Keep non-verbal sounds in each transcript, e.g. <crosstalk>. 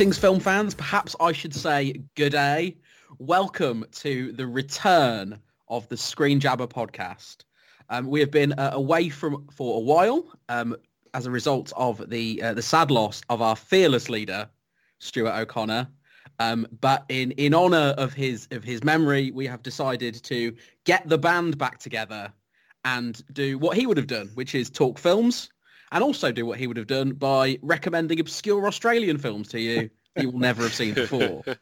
Greetings, film fans. Perhaps I should say good day. Welcome to the return of the Screen Jabber podcast. Um, we have been uh, away from for a while um, as a result of the uh, the sad loss of our fearless leader, Stuart O'Connor. Um, but in in honour of his of his memory, we have decided to get the band back together and do what he would have done, which is talk films and also do what he would have done by recommending obscure Australian films to you you will never have seen before. <laughs>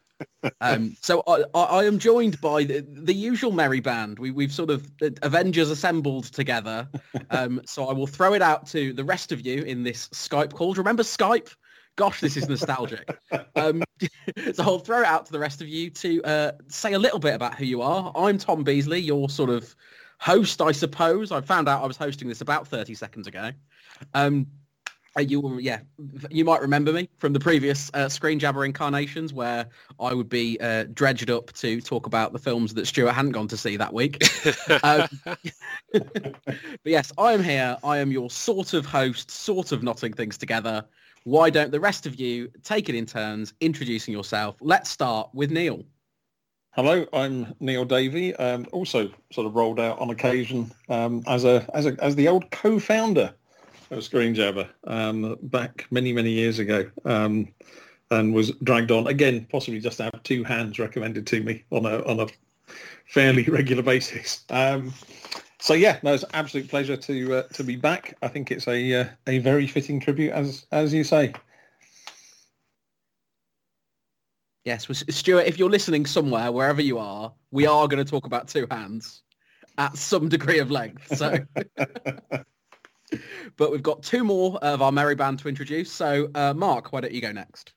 Um, so I, I, am joined by the, the, usual merry band. We, we've sort of uh, Avengers assembled together. Um, <laughs> so I will throw it out to the rest of you in this Skype call. Remember Skype? Gosh, this is nostalgic. Um, <laughs> so I'll throw it out to the rest of you to uh, say a little bit about who you are. I'm Tom Beasley, your sort of host, I suppose. I found out I was hosting this about 30 seconds ago. Um, uh, you yeah, you might remember me from the previous uh, Screen Jabber incarnations where I would be uh, dredged up to talk about the films that Stuart hadn't gone to see that week. <laughs> um, <laughs> but yes, I am here. I am your sort of host, sort of knotting things together. Why don't the rest of you take it in turns, introducing yourself? Let's start with Neil. Hello, I'm Neil Davey. Um, also, sort of rolled out on occasion um, as a as a as the old co-founder of Screen Jabber um, back many, many years ago um, and was dragged on again, possibly just to have two hands recommended to me on a on a fairly <laughs> regular basis. Um, so yeah, no, it's an absolute pleasure to uh, to be back. I think it's a uh, a very fitting tribute, as as you say. Yes, Stuart, if you're listening somewhere, wherever you are, we are going to talk about two hands at some degree of length. So <laughs> but we've got two more of our merry band to introduce. So, uh, Mark, why don't you go next?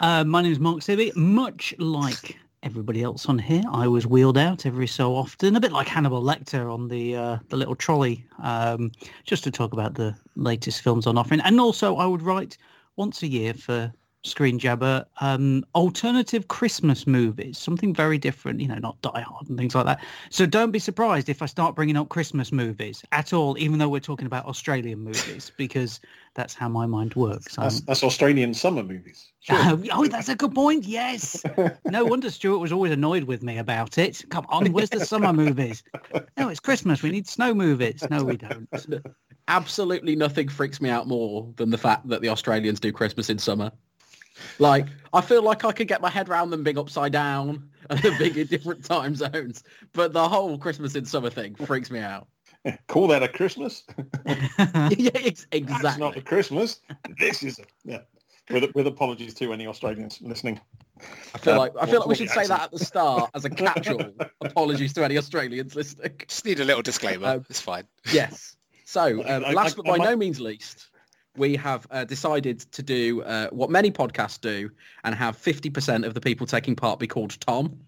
Uh, my name is Mark Searby. Much like everybody else on here, I was wheeled out every so often, a bit like Hannibal Lecter on the uh, the little trolley, um, just to talk about the latest films on offering. And also, I would write once a year for Screen Jabber, um, alternative Christmas movies, something very different, you know, not Die Hard and things like that. So don't be surprised if I start bringing up Christmas movies at all, even though we're talking about Australian movies, because that's how my mind works. That's, that's Australian summer movies. Sure. <laughs> Oh, that's a good point. Yes. No wonder Stuart was always annoyed with me about it. Come on, where's the summer movies? No, it's Christmas. We need snow movies. No, we don't. Absolutely nothing freaks me out more than the fact that the Australians do Christmas in summer. Like, I feel like I could get my head around them being upside down <laughs> and them being in different time zones. But the whole Christmas in summer thing freaks me out. <laughs> Call that a Christmas? <laughs> yeah, exactly. That's not a Christmas. This is a, yeah. With, with apologies to any Australians listening. I feel like I feel like we should say that at the start as a catch-all. apologies to any Australians listening. Just need a little disclaimer. Um, it's fine. Yes. So, um, last I, but by I, no means least, we have uh, decided to do uh, what many podcasts do and have 50% of the people taking part be called Tom.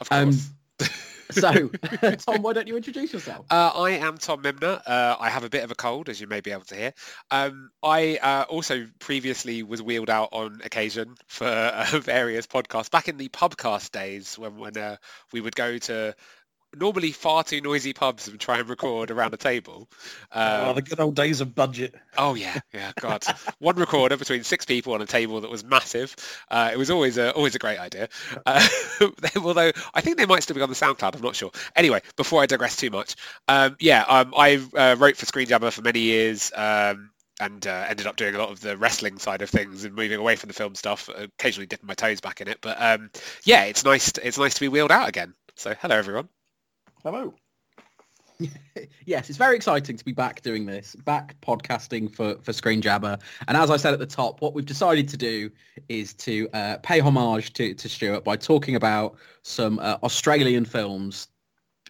Of course. Um, <laughs> so, <laughs> Tom, why don't you introduce yourself? Uh, I am Tom Mimnagh. Uh, I have a bit of a cold, as you may be able to hear. Um, I uh, also previously was wheeled out on occasion for uh, <laughs> various podcasts back in the pubcast days when, when uh, we would go to normally far too noisy pubs and try and record around a table. Um, oh, the good old days of budget. Oh yeah, yeah, God. One recorder between six people on a table that was massive. Uh, it was always a always a great idea. Uh, <laughs> although I think they might still be on the SoundCloud. I'm not sure. Anyway, before I digress too much, um, yeah, um, I uh, wrote for Screen Jabber for many years. Um, and uh, ended up doing a lot of the wrestling side of things and moving away from the film stuff. Occasionally dipping my toes back in it, but um, yeah, it's nice. To, it's nice to be wheeled out again. So hello everyone. Hello. <laughs> yes, it's very exciting to be back doing this, back podcasting for, for Screen Jabber. And as I said at the top, what we've decided to do is to uh, pay homage to, to Stuart by talking about some uh, Australian films.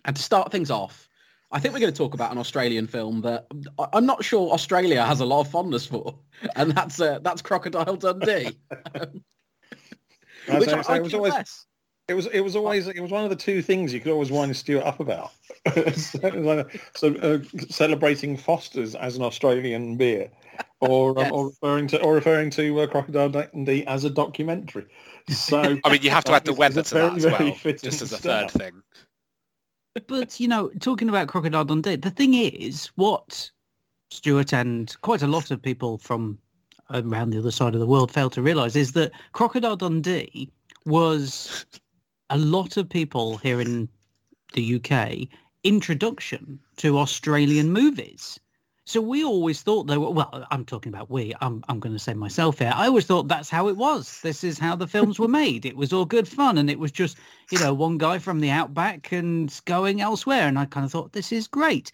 And to start things off, I think we're going to talk about an Australian film that I'm not sure Australia has a lot of fondness for, <laughs> and that's uh, that's Crocodile Dundee. <laughs> which I, I, I was always it was it was always it was one of the two things you could always wind Stuart up about. so, <laughs> so uh, celebrating Foster's as an Australian beer or um, or referring to or referring to uh, Crocodile Dundee as a documentary. So <laughs> I mean, you have to add the weather to that very, as very well, fitting just as a third start. thing. But you know, talking about Crocodile Dundee, the thing is, what Stuart and quite a lot of people from around the other side of the world fail to realise is that Crocodile Dundee was a lot of people here in the UK introduction to Australian movies. So we always thought they were well, I'm talking about we, I'm I'm gonna say myself here. I always thought that's how it was. This is how the films were made. It was all good fun and it was just, you know, one guy from the outback and going elsewhere. And I kind of thought, this is great.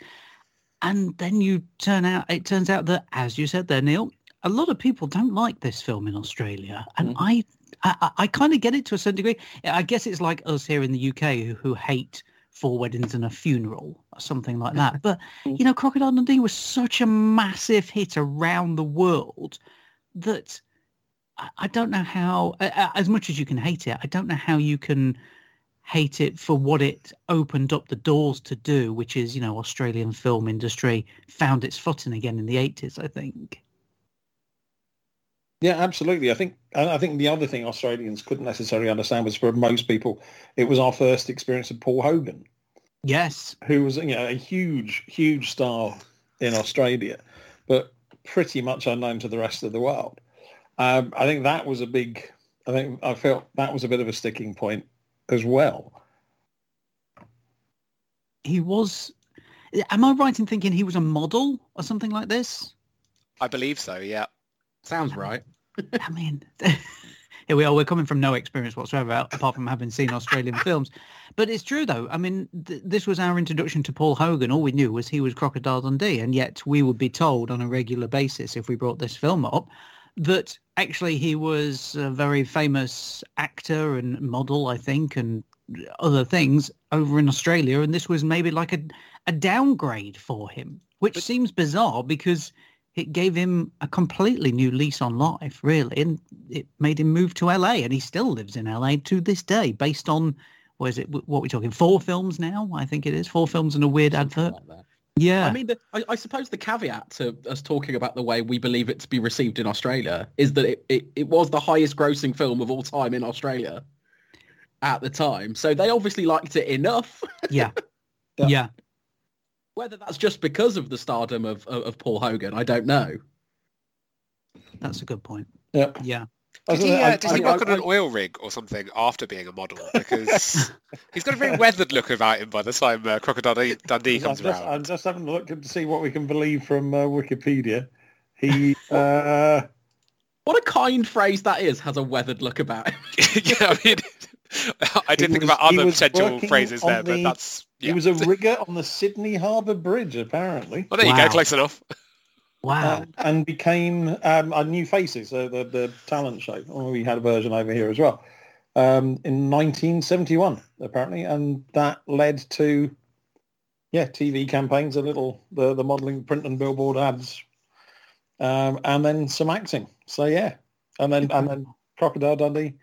And then you turn out it turns out that, as you said there, Neil, a lot of people don't like this film in Australia. And Mhm. I I, I- I kind of get it to a certain degree. I guess it's like us here in the UK who, who hate four weddings and a funeral or something like that. <laughs> But mm. you know, Crocodile Dundee was such a massive hit around the world that I, I don't know how. As much as you can hate it, I don't know how you can hate it for what it opened up the doors to do, which is you know, Australian film industry found its footing again in the eighties. I think. Yeah, absolutely. I think I I think the other thing Australians couldn't necessarily understand was for most people, it was our first experience of Paul Hogan, Yes. who was you know a huge, huge star in Australia, but pretty much unknown to the rest of the world. Um, I think that was a big. I think I felt that was a bit of a sticking point as well. He was. Am I right in thinking he was a model or something like this? I believe so. Yeah. Sounds right. I mean, <laughs> here we are. We're coming from no experience whatsoever, apart from having seen Australian films. But it's true, though. I mean, th- this was our introduction to Paul Hogan. All we knew was he was Crocodile Dundee, and yet we would be told on a regular basis if we brought this film up that actually he was a very famous actor and model, I think, and other things over in Australia, and this was maybe like a a downgrade for him, which But- seems bizarre because it gave him a completely new lease on life, really, and it made him move to LA, and he still lives in LA to this day, based on what is it? What we're talking? Four films now, I think it is. Four films and a weird Something advert. like. Yeah, I mean, the, I, I suppose the caveat to us talking about the way we believe it to be received in Australia is that it, it, it was the highest grossing film of all time in Australia at the time. So they obviously liked it enough. yeah, <laughs> Yeah. Yeah. Whether that's just because of the stardom of, of, of Paul Hogan, I don't know. That's a good point. Yeah. Yeah, Did he, uh, did he work on an oil rig or something after being a model? <laughs> Because he's got a very weathered look about him by the time uh, Crocodile Dundee- Dundee <laughs> I'm comes just, around. I'm just having a look to see what we can believe from uh, Wikipedia. He, <laughs> uh, What a kind phrase that is, has a weathered look about him. yeah, I mean, <laughs> I did He think was- about other potential phrases on there, but the- that's he was a rigger on the Sydney Harbour Bridge, apparently, Well, there you go, close enough. <laughs> wow. and, and became um, a New Faces, uh, the the talent show. Oh, we had a version over here as well um, in 1971, apparently, and that led to yeah TV campaigns, a little the the modelling, print and billboard ads, um, and then some acting. So yeah, and then and then Crocodile Dundee.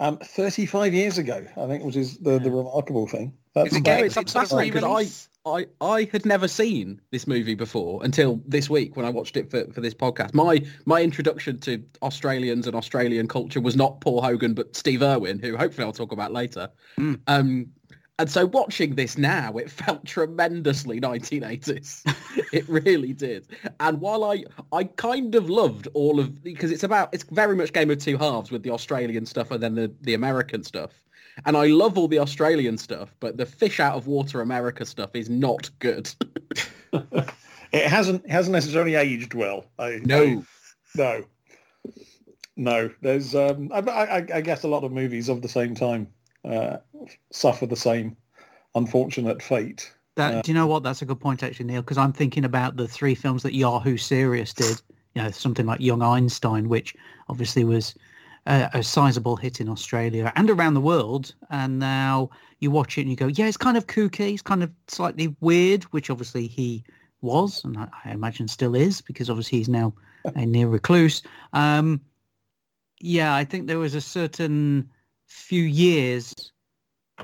Um, 35 years ago, I think, was his, the, the remarkable thing. That's Is it about- it's some sort of fascinating 'cause I- I, I had never seen this movie before until this week when I watched it for, for this podcast. My my introduction to Australians and Australian culture was not Paul Hogan but Steve Irwin, who hopefully I'll talk about later. Mm. Um, and so watching this now, it felt tremendously 1980s. <laughs> it really did. And while I I kind of loved all of because it's about it's very much game of two halves with the Australian stuff and then the the American stuff. And I love all the Australian stuff, but the fish out of water America stuff is not good. <laughs> it hasn't hasn't necessarily aged well. I, No. no, no. There's um, I, I, I guess a lot of movies of the same time uh, suffer the same unfortunate fate. That, Uh, do you know what? That's a good point, actually, Neil, because I'm thinking about the three films that Yahoo Serious did. You know, something like Young Einstein, which obviously was a, a sizable hit in Australia and around the world. And now you watch it and you go, yeah, it's kind of kooky. It's kind of slightly weird, which obviously he was, and I, I imagine still is, because obviously he's now a near recluse. Um, yeah, I think there was a certain few years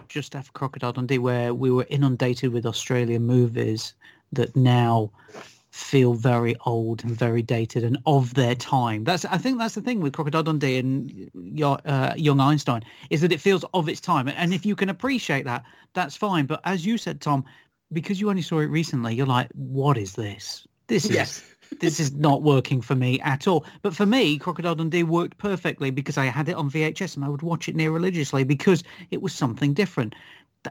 just after Crocodile Dundee where we were inundated with Australian movies that now feel very old and very dated and of their time. That's I think that's the thing with Crocodile Dundee and your, uh, Young Einstein is that it feels of its time. And if you can appreciate that, that's fine. But as you said, Tom, because you only saw it recently, you're like, what is this? This is Yes. This is not working for me at all. But for me, Crocodile Dundee worked perfectly because I had it on VHS and I would watch it near religiously because it was something different.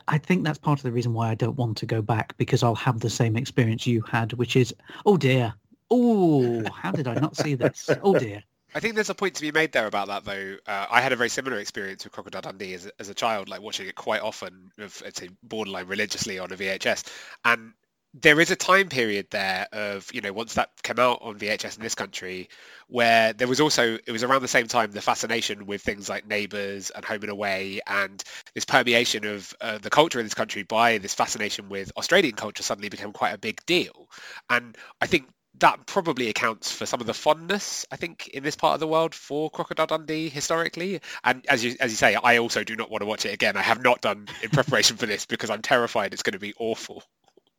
I think that's part of the reason why I don't want to go back because I'll have the same experience you had, which is, oh dear, oh, how did I not see this? Oh dear. I think there's a point to be made there about that, though. Uh, I had a very similar experience with Crocodile Dundee as, as a child, like watching it quite often, of, I'd say borderline religiously on a VHS. And there is a time period there of, you know, once that came out on VHS in this country, where there was also, it was around the same time, the fascination with things like Neighbours and Home and Away and this permeation of uh, the culture in this country by this fascination with Australian culture suddenly became quite a big deal. And I think that probably accounts for some of the fondness I think in this part of the world for Crocodile Dundee historically. And as you as you say, I also do not want to watch it again. I have not done in preparation for this because I'm terrified it's going to be awful.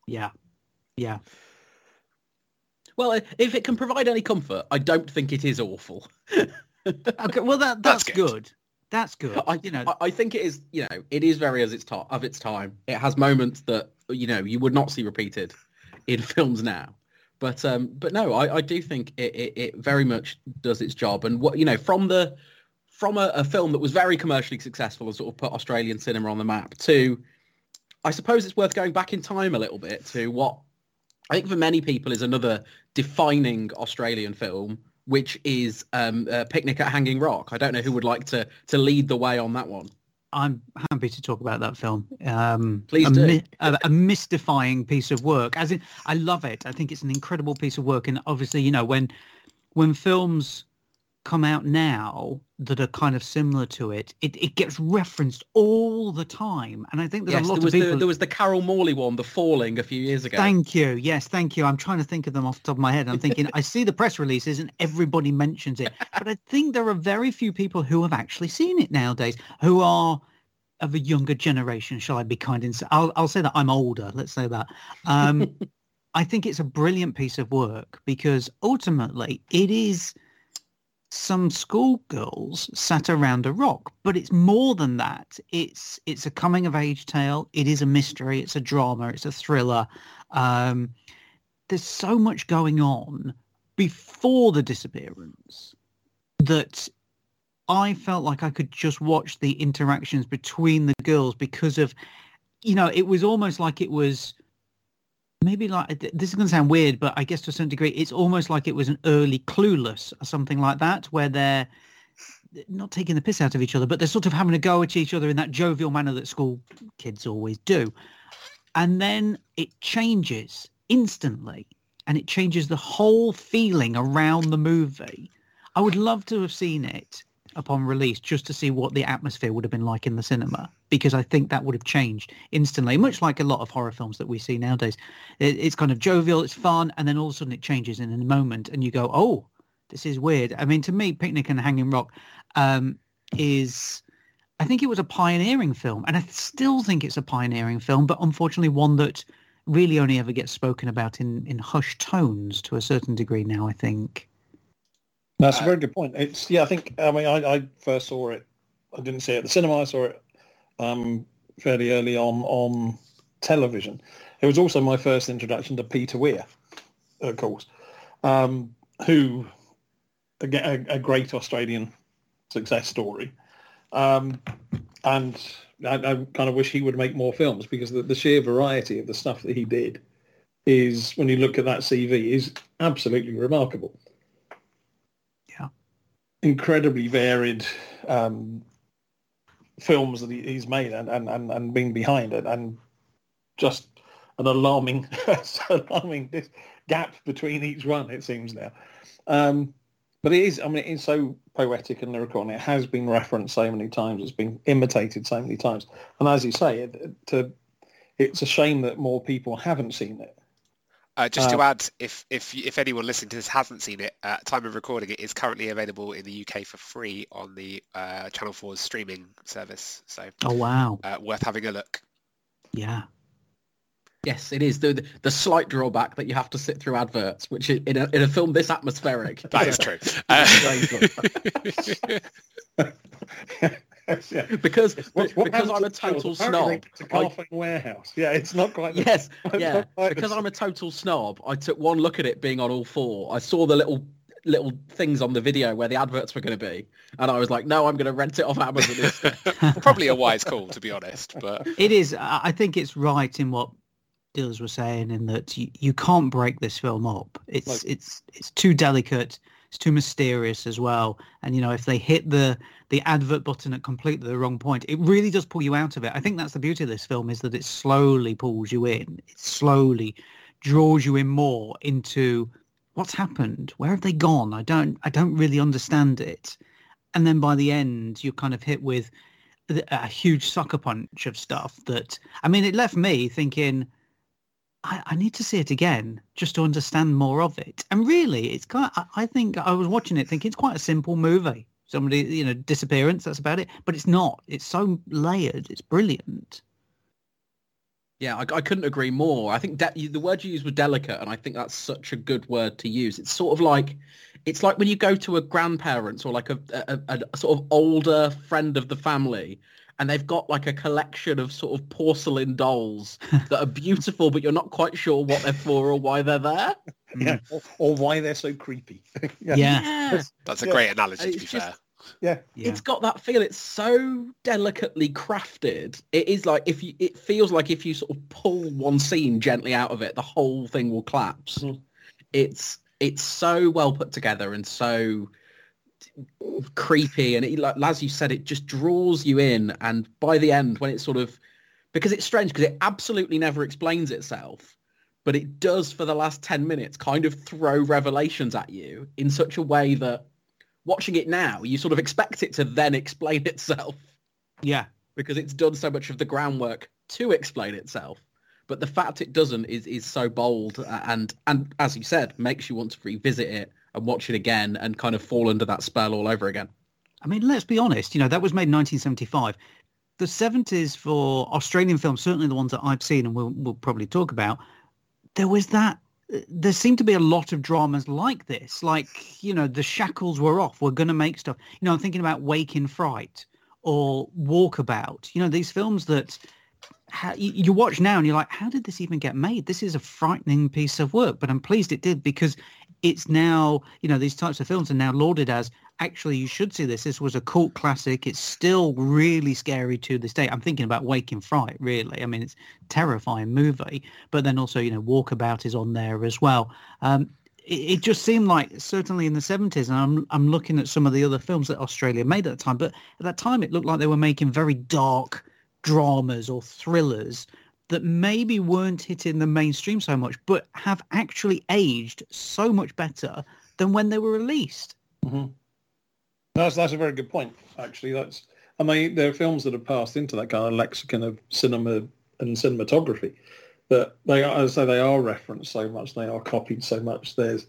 Yeah. Yeah. Well, if it can provide any comfort, I don't think it is awful. <laughs> Okay. Well, that That's that's, good. good. That's good. I, you know, I, I think it is, you know, it is very as its to- of its time. It has moments that you know you would not see repeated in <laughs> films now. But um, but no, I, I do think it, it, it very much does its job. And what you know from the from a, a film that was very commercially successful and sort of put Australian cinema on the map to, I suppose it's worth going back in time a little bit to what I think for many people is another defining Australian film, which is um, uh, Picnic at Hanging Rock. I don't know who would like to to lead the way on that one. I'm happy to talk about that film. Um, Please a, do. a, a mystifying piece of work. As in, I love it. I think it's an incredible piece of work. And obviously, you know, when when films come out now that are kind of similar to it, it, it gets referenced all the time. And I think there's Yes, a lot there of was people. the, there was the Carol Morley one, The Falling, a few years ago. Thank you. Yes, thank you. I'm trying to think of them off the top of my head. I'm thinking I see the press releases and everybody mentions it, but I think there are very few people who have actually seen it nowadays who are of a younger generation. Shall I be kind and say? I'll I'll say that I'm older. Let's say that. Um, <laughs> I think it's a brilliant piece of work because ultimately it is some schoolgirls sat around a rock, but it's more than that. It's it's a coming of age tale. It is a mystery. It's a drama. It's a thriller. Um, there's so much going on before the disappearance that I felt like I could just watch the interactions between the girls because of, you know, it was almost like it was maybe like this is going to sound weird, but I guess to a certain degree, it's almost like it was an early Clueless or something like that, where they're not taking the piss out of each other, but they're sort of having a go at each other in that jovial manner that school kids always do. And then it changes instantly and it changes the whole feeling around the movie. I would love to have seen it upon release just to see what the atmosphere would have been like in the cinema because I think that would have changed instantly, much like a lot of horror films that we see nowadays. It, it's kind of jovial, it's fun, and then all of a sudden it changes in a moment and you go, oh, this is weird. I mean, to me, Picnic and Hanging Rock um, is, I think it was a pioneering film, and I still think it's a pioneering film, but unfortunately one that really only ever gets spoken about in, in hushed tones to a certain degree now, I think. That's a very good point. It's yeah, I think I mean I, I first saw it. I didn't see it at the cinema. I saw it um, fairly early on on television. It was also my first introduction to Peter Weir, of course, um, who again a, a great Australian success story, um, and I, I kind of wish he would make more films because the, the sheer variety of the stuff that he did is, when you look at that CV, is absolutely remarkable incredibly varied um, films that he, he's made and, and, and, and been behind it and just an alarming <laughs> alarming gap between each one it seems now. Um, but it is I mean it is so poetic and lyrical and it has been referenced so many times it's been imitated so many times. And as you say it- to, it's a shame that more people haven't seen it Uh, just to Uh, add, if if if anyone listening to this hasn't seen it, uh, time of recording, it is currently available in the UK for free on the uh, Channel 4's streaming service. So Oh, wow. uh, worth having a look. Yeah. Yes, it is the the slight drawback that you have to sit through adverts, which in a in a film this atmospheric. <laughs> That is true. <laughs> <laughs> Yeah. because What- what because I'm a to the film? total Apparently snob. It's a I- Carphone warehouse. Yeah, it's not quite. the- yes, <laughs> it's yeah. not quite the Because s- I'm a total snob, I took one look at it being on all four. I saw the little little things on the video where the adverts were going to be, and I was like, no, I'm going to rent it off Amazon <laughs> <laughs> probably a wise call, to be honest. But It is. I I think it's right in what Dills were saying in that you, you can't break this film up. It's Like- it's it's too delicate. It's too mysterious as well. And you know, if they hit the the advert button at completely the wrong point, it really does pull you out of it. I think that's the beauty of this film is that it slowly pulls you in. It slowly draws you in more into what's happened. Where have they gone? I don't I don't really understand it. And then by the end, you're kind of hit with a huge sucker punch of stuff that I mean, it left me thinking. I, I need to see it again just to understand more of it. And really, it's kind. I, I think I was watching it thinking it's quite a simple movie. Somebody, you know, disappearance. That's about it. But it's not. It's so layered. It's brilliant. Yeah, I, I couldn't agree more. I think de- the word you used was delicate, and I think that's such a good word to use. It's sort of like, it's like when you go to a grandparents or like a, a, a, a sort of older friend of the family, and they've got like a collection of sort of porcelain dolls <laughs> that are beautiful, but you're not quite sure what they're for or why they're there. Yeah, or, or why they're so creepy. <laughs> yeah. Yeah. that's a Yeah. great analogy, to be just- fair. yeah. Yeah. It's got that feel. It's so delicately crafted. It is like if you, it feels like if you sort of pull one scene gently out of it, the whole thing will collapse. Mhm. It's it's so well put together and so creepy, and it, like as you said, it just draws you in. And by the end, when it's sort of because it's strange because it absolutely never explains itself. But it does for the last 10 minutes kind of throw revelations at you in such a way that watching it now, you sort of expect it to then explain <laughs> itself Yeah. because it's done so much of the groundwork to explain itself. But the fact it doesn't is, is so bold and, and as you said, makes you want to revisit it and watch it again and kind of fall under that spell all over again. I mean, let's be honest. You know, that was made in 1975. The 70s for Australian films, certainly the ones that I've seen and we'll, we'll probably talk about, there was that. There seemed to be a lot of dramas like this. Like, you know, the shackles were off. We're going to make stuff. You know, I'm thinking about Wake in Fright or Walkabout. You know, these films that ha- you, you watch now and you're like, how did this even get made? This is a frightening piece of work, but I'm pleased it did because it's now, you know, these types of films are now lauded as actually you should see this. This was a cult classic. It's still really scary to this day. I'm thinking about Waking in Fright, really. I mean, it's terrifying movie, but then also, you know, Walkabout is on there as well. Um, it, it just seemed like certainly in the 70s, and I'm I'm looking at some of the other films that Australia made at the time, but at that time it looked like they were making very dark dramas or thrillers that maybe weren't hitting the mainstream so much, but have actually aged so much better than when they were released. hmm That's that's a very good point. Actually, that's. I mean, there are films that have passed into that kind of lexicon of cinema and cinematography, but they, are, as I say, they are referenced so much, they are copied so much. There's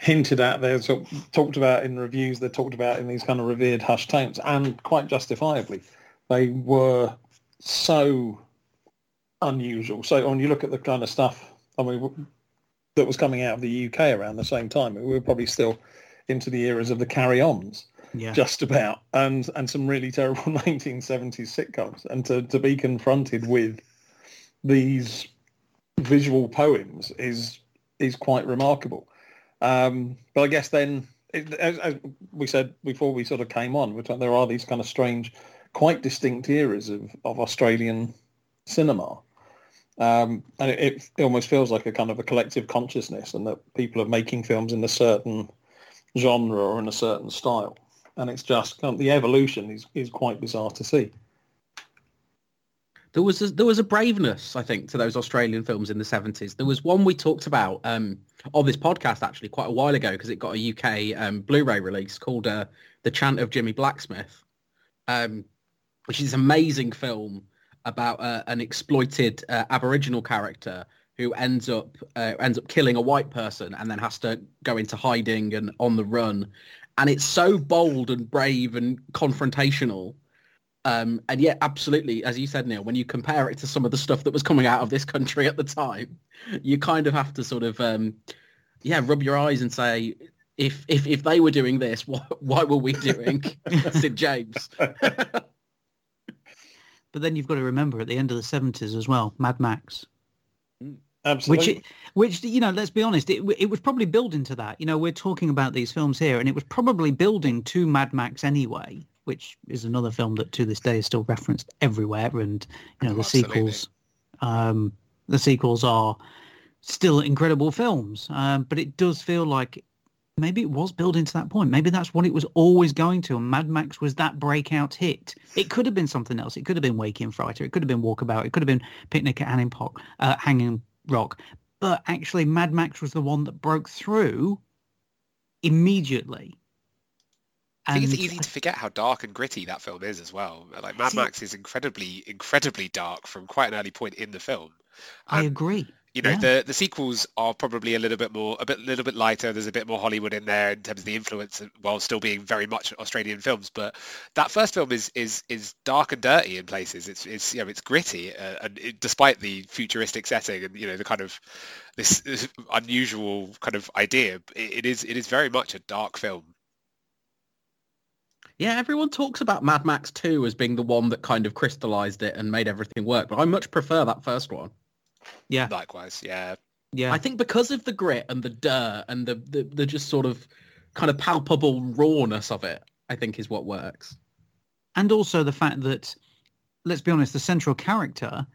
hinted at, they're sort of talked about in reviews, they're talked about in these kind of revered hushed tones, and quite justifiably, they were so unusual. So when you look at the kind of stuff, I mean, that was coming out of the UK around the same time, we were probably still into the eras of the carry-ons Yeah. just about and and some really terrible <laughs> 1970s sitcoms and to, to be confronted with these visual poems is is quite remarkable. Um, but i guess then it, as, as we said before we sort of came on talking, there are these kind of strange quite distinct eras of, of australian cinema. Um, and it, it almost feels like a kind of a collective consciousness and that people are making films in a certain genre or in a certain style and it's just the evolution is, is quite bizarre to see. There was a, there was a braveness, I think, to those Australian films in the seventies. There was one we talked about um, on this podcast actually quite a while ago because it got a UK um, Blu-ray release called uh, "The Chant of Jimmy Blacksmith," um, which is an amazing film about uh, an exploited uh, Aboriginal character who ends up uh, ends up killing a white person and then has to go into hiding and on the run. And it's so bold and brave and confrontational Um, and yet, absolutely, as you said, Neil, when you compare it to some of the stuff that was coming out of this country at the time, you kind of have to sort of, um, yeah, rub your eyes and say, if if if they were doing this, <laughs> why, why were we doing <laughs> Sid James? <laughs> but then you've got to remember at the end of the 70s as well, Mad Max. Absolutely. Which, which you know, let's be honest, it, it was probably building to that. You know, we're talking about these films here, and it was probably building to Mad Max anyway, which is another film that to this day is still referenced everywhere. And you know, Oh, the absolutely. sequels, um, the sequels are still incredible films. Um, but it does feel like maybe it was building to that point. Maybe that's what it was always going to. And Mad Max was that breakout hit. It could have been something else. It could have been Waking Frighter. It could have been Walkabout. It could have been Picnic at Hanging, Po- uh, Hanging Rock. But actually, Mad Max was the one that broke through immediately. I think it's And easy to forget how dark and gritty that film is as well. Like Mad See- Max is incredibly, incredibly dark from quite an early point in the film. I agree. You know, yeah. the the sequels are probably a little bit more, a bit, little bit lighter. There's a bit more Hollywood in there in terms of the influence, while still being very much Australian films. But that first film is is is dark and dirty in places. It's it's you know it's gritty, uh, and it, despite the futuristic setting and you know the kind of this, this unusual kind of idea, it, it is it is very much a dark film. Yeah, everyone talks about Mad Max 2 as being the one that kind of crystallized it and made everything work, but I much prefer that first one. Yeah, Likewise, yeah. yeah. I think because of the grit and the dirt and the, the, the just sort of kind of palpable rawness of it, I think is what works. and also the fact that, let's be honest, the central character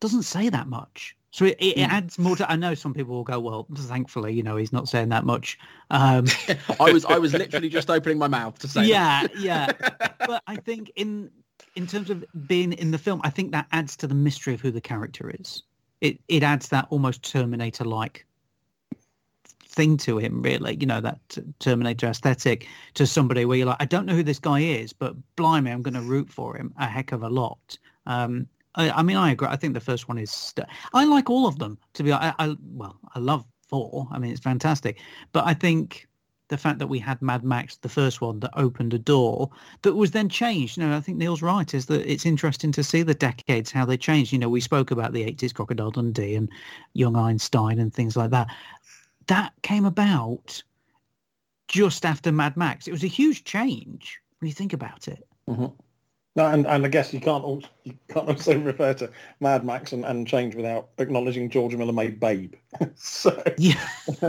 doesn't say that much. So it, it, it Mm. adds more to. I know some people will go, well, thankfully, you know, he's not saying that much. Um, <laughs> I was I was literally just opening my mouth to say yeah, yeah. <laughs> But I think in in terms of being in the film, I think that adds to the mystery of who the character is. It it adds that almost Terminator like thing to him, really. You know, that Terminator aesthetic to somebody where you're like, I don't know who this guy is, but blimey, I'm going to root for him a heck of a lot. Um, I, I mean, I agree. I think the first one is. St- I like all of them. To be, I, I well, I love four. I mean, it's fantastic. But I think the fact that we had Mad Max, the first one, that opened a door that was then changed. You know, I think Neil's right. Is that it's interesting to see the decades how they changed. You know, we spoke about the '80s, Crocodile Dundee and Young Einstein and things like that. That came about just after Mad Max. It was a huge change when you think about it. Mhm. No, and, and I guess you can't also, you can't <laughs> also refer to Mad Max and, and change without acknowledging George Miller made Babe. <laughs> so Yeah. <laughs>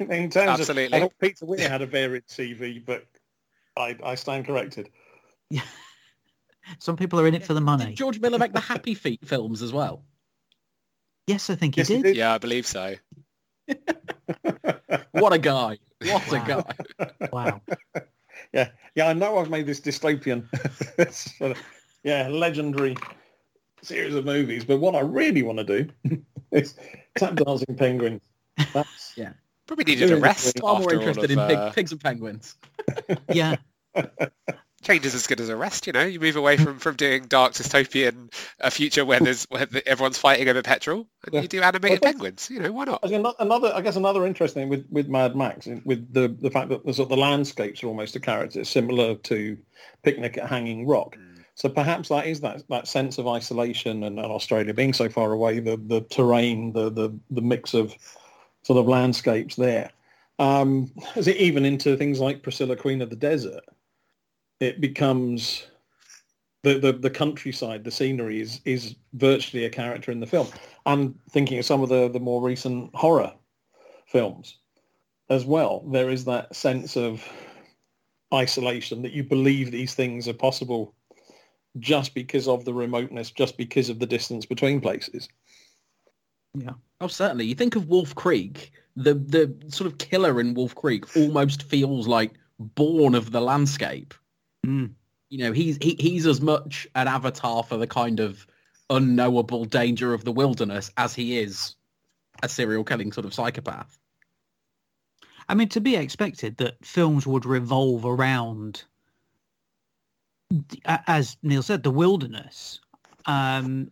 in terms of, Absolutely. I thought Peter Weir had a varied CV, but I, I stand corrected. Yeah. Some people are in it for the money. Did George Miller make the Happy Feet films as well? Yes, I think he Yes, he did. did. Yeah, I believe so. What a guy. What a guy. Wow. Yeah, yeah, I know I've made this dystopian, <laughs> sort of, yeah, legendary series of movies, but what I really want to do <laughs> is tap dancing penguins. That's Probably needed a Doing rest Far more interested of, in pig, uh, pigs and penguins. <laughs> Yeah. Change is as good as a rest. You know, you move away from, from doing dark dystopian a future where there's where everyone's fighting over petrol, and Yeah. you do animated Well, penguins. You know, why not? Another, I guess another interesting with, with Mad Max, with the, the fact that the, sort of the landscapes are almost a character, similar to Picnic at Hanging Rock. So perhaps that is that, that sense of isolation and, and Australia being so far away, the, the terrain, the, the, the mix of sort of landscapes there. Um, as it even into things like Priscilla, Queen of the Desert, it becomes the, the, the countryside, the scenery is, is virtually a character in the film. And thinking of some of the, the more recent horror films as well, there is that sense of isolation that you believe these things are possible just because of the remoteness, just because of the distance between places. Yeah. Oh, certainly. You think of Wolf Creek, the the sort of killer in Wolf Creek almost feels like born of the landscape. Mm. You know, he's he, he's as much an avatar for the kind of unknowable danger of the wilderness as he is a serial killing sort of psychopath. I mean, to be expected that films would revolve around, as Neil said, the wilderness. Um,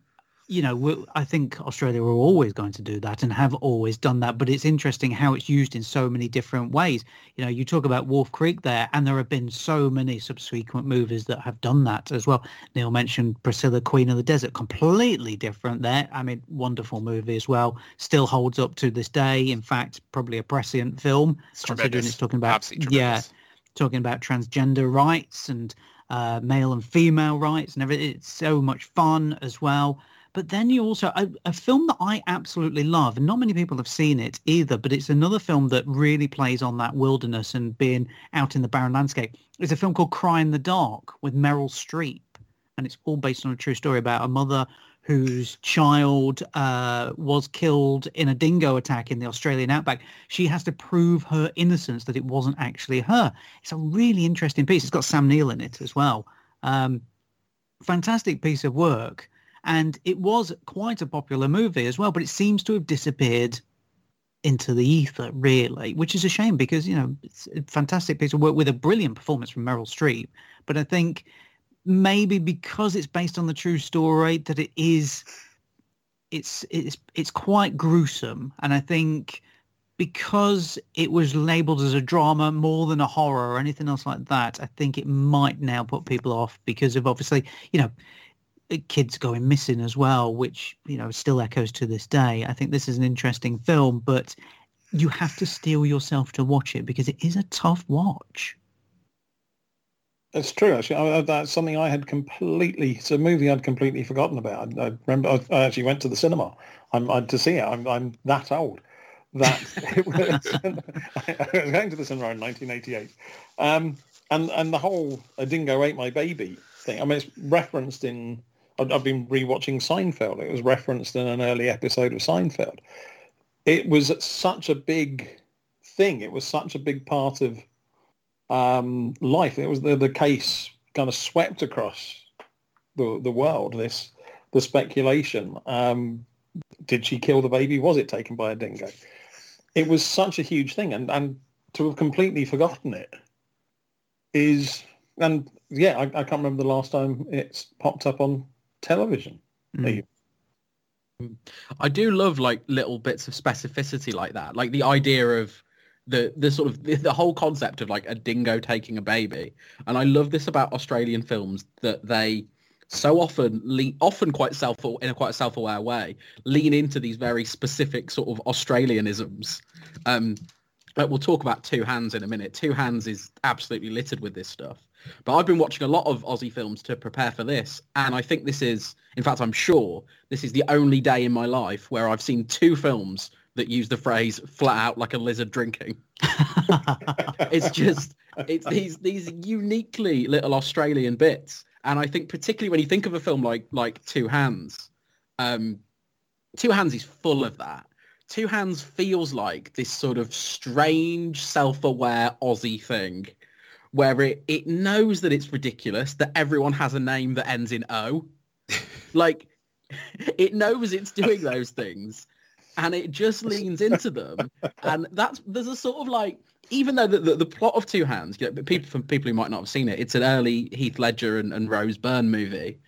you know, I think Australia were always going to do that and have always done that. But it's interesting how it's used in so many different ways. You know, you talk about Wolf Creek there, and there have been so many subsequent movies that have done that as well. Neil mentioned Priscilla, Queen of the Desert, completely different there. I mean, wonderful movie as well. Still holds up to this day. In fact, probably a prescient film, It's considering tremendous. it's talking about yeah, talking about transgender rights and uh, male and female rights and everything. It's so much fun as well. But then you also a, a film that I absolutely love, and not many people have seen it either. But it's another film that really plays on that wilderness and being out in the barren landscape. It's a film called Cry in the Dark with Meryl Streep, and it's all based on a true story about a mother whose child uh, was killed in a dingo attack in the Australian outback. She has to prove her innocence that it wasn't actually her. It's a really interesting piece. It's got Sam Neill in it as well. Um, fantastic piece of work. And it was quite a popular movie as well, but it seems to have disappeared into the ether, really, which is a shame because, you know, it's a fantastic piece of work with a brilliant performance from Meryl Streep. But I think maybe because it's based on the true story that it is it's it's it's quite gruesome and i think because it was labeled as a drama more than a horror or anything else like that i think it might now put people off because of obviously you know kids going missing as well which you know still echoes to this day i think this is an interesting film but you have to steel yourself to watch it because it is a tough watch It's true, actually. I, I- that's something I had completely. It's a movie I'd completely forgotten about. I, I remember I, I actually went to the cinema I'm, I, to see it. I'm, I'm that old. That <laughs> <laughs> it was, <laughs> I was going to the cinema in 1988, um, and and the whole "a dingo ate my baby" thing. I mean, it's referenced in. I've, I've been rewatching Seinfeld. It was referenced in an early episode of Seinfeld. It was such a big thing. It was such a big part of um, life. It was the, the case kind of swept across the the world. This the speculation. Um, did she kill the baby? Was it taken by a dingo? It was such a huge thing, and and to have completely forgotten it is and yeah, I, I can't remember the last time it's popped up on television. Mm. I do love like little bits of specificity like that, like the idea of the the sort of the, the whole concept of like a dingo taking a baby. And I love this about Australian films that they so often le- often quite self in a quite self-aware way lean into these very specific sort of Australianisms. Um, like we'll talk about Two Hands in a minute. Two Hands is absolutely littered with this stuff. But I've been watching a lot of Aussie films to prepare for this, and I think this is, in fact, I'm sure this is the only day in my life where I've seen two films that use the phrase "flat out like a lizard drinking." <laughs> It's just, it's these these uniquely little Australian bits, and I think particularly when you think of a film like like Two Hands, um, Two Hands is full of that. Two Hands feels like this sort of strange, self-aware Aussie thing where it, it knows that it's ridiculous that everyone has a name that ends in O. <laughs> like, it knows it's doing those things and it just leans into them. And that's, there's a sort of like, even though the, the, the plot of Two Hands, you know, but people, for people who might not have seen it, it's an early Heath Ledger and, and Rose Byrne movie.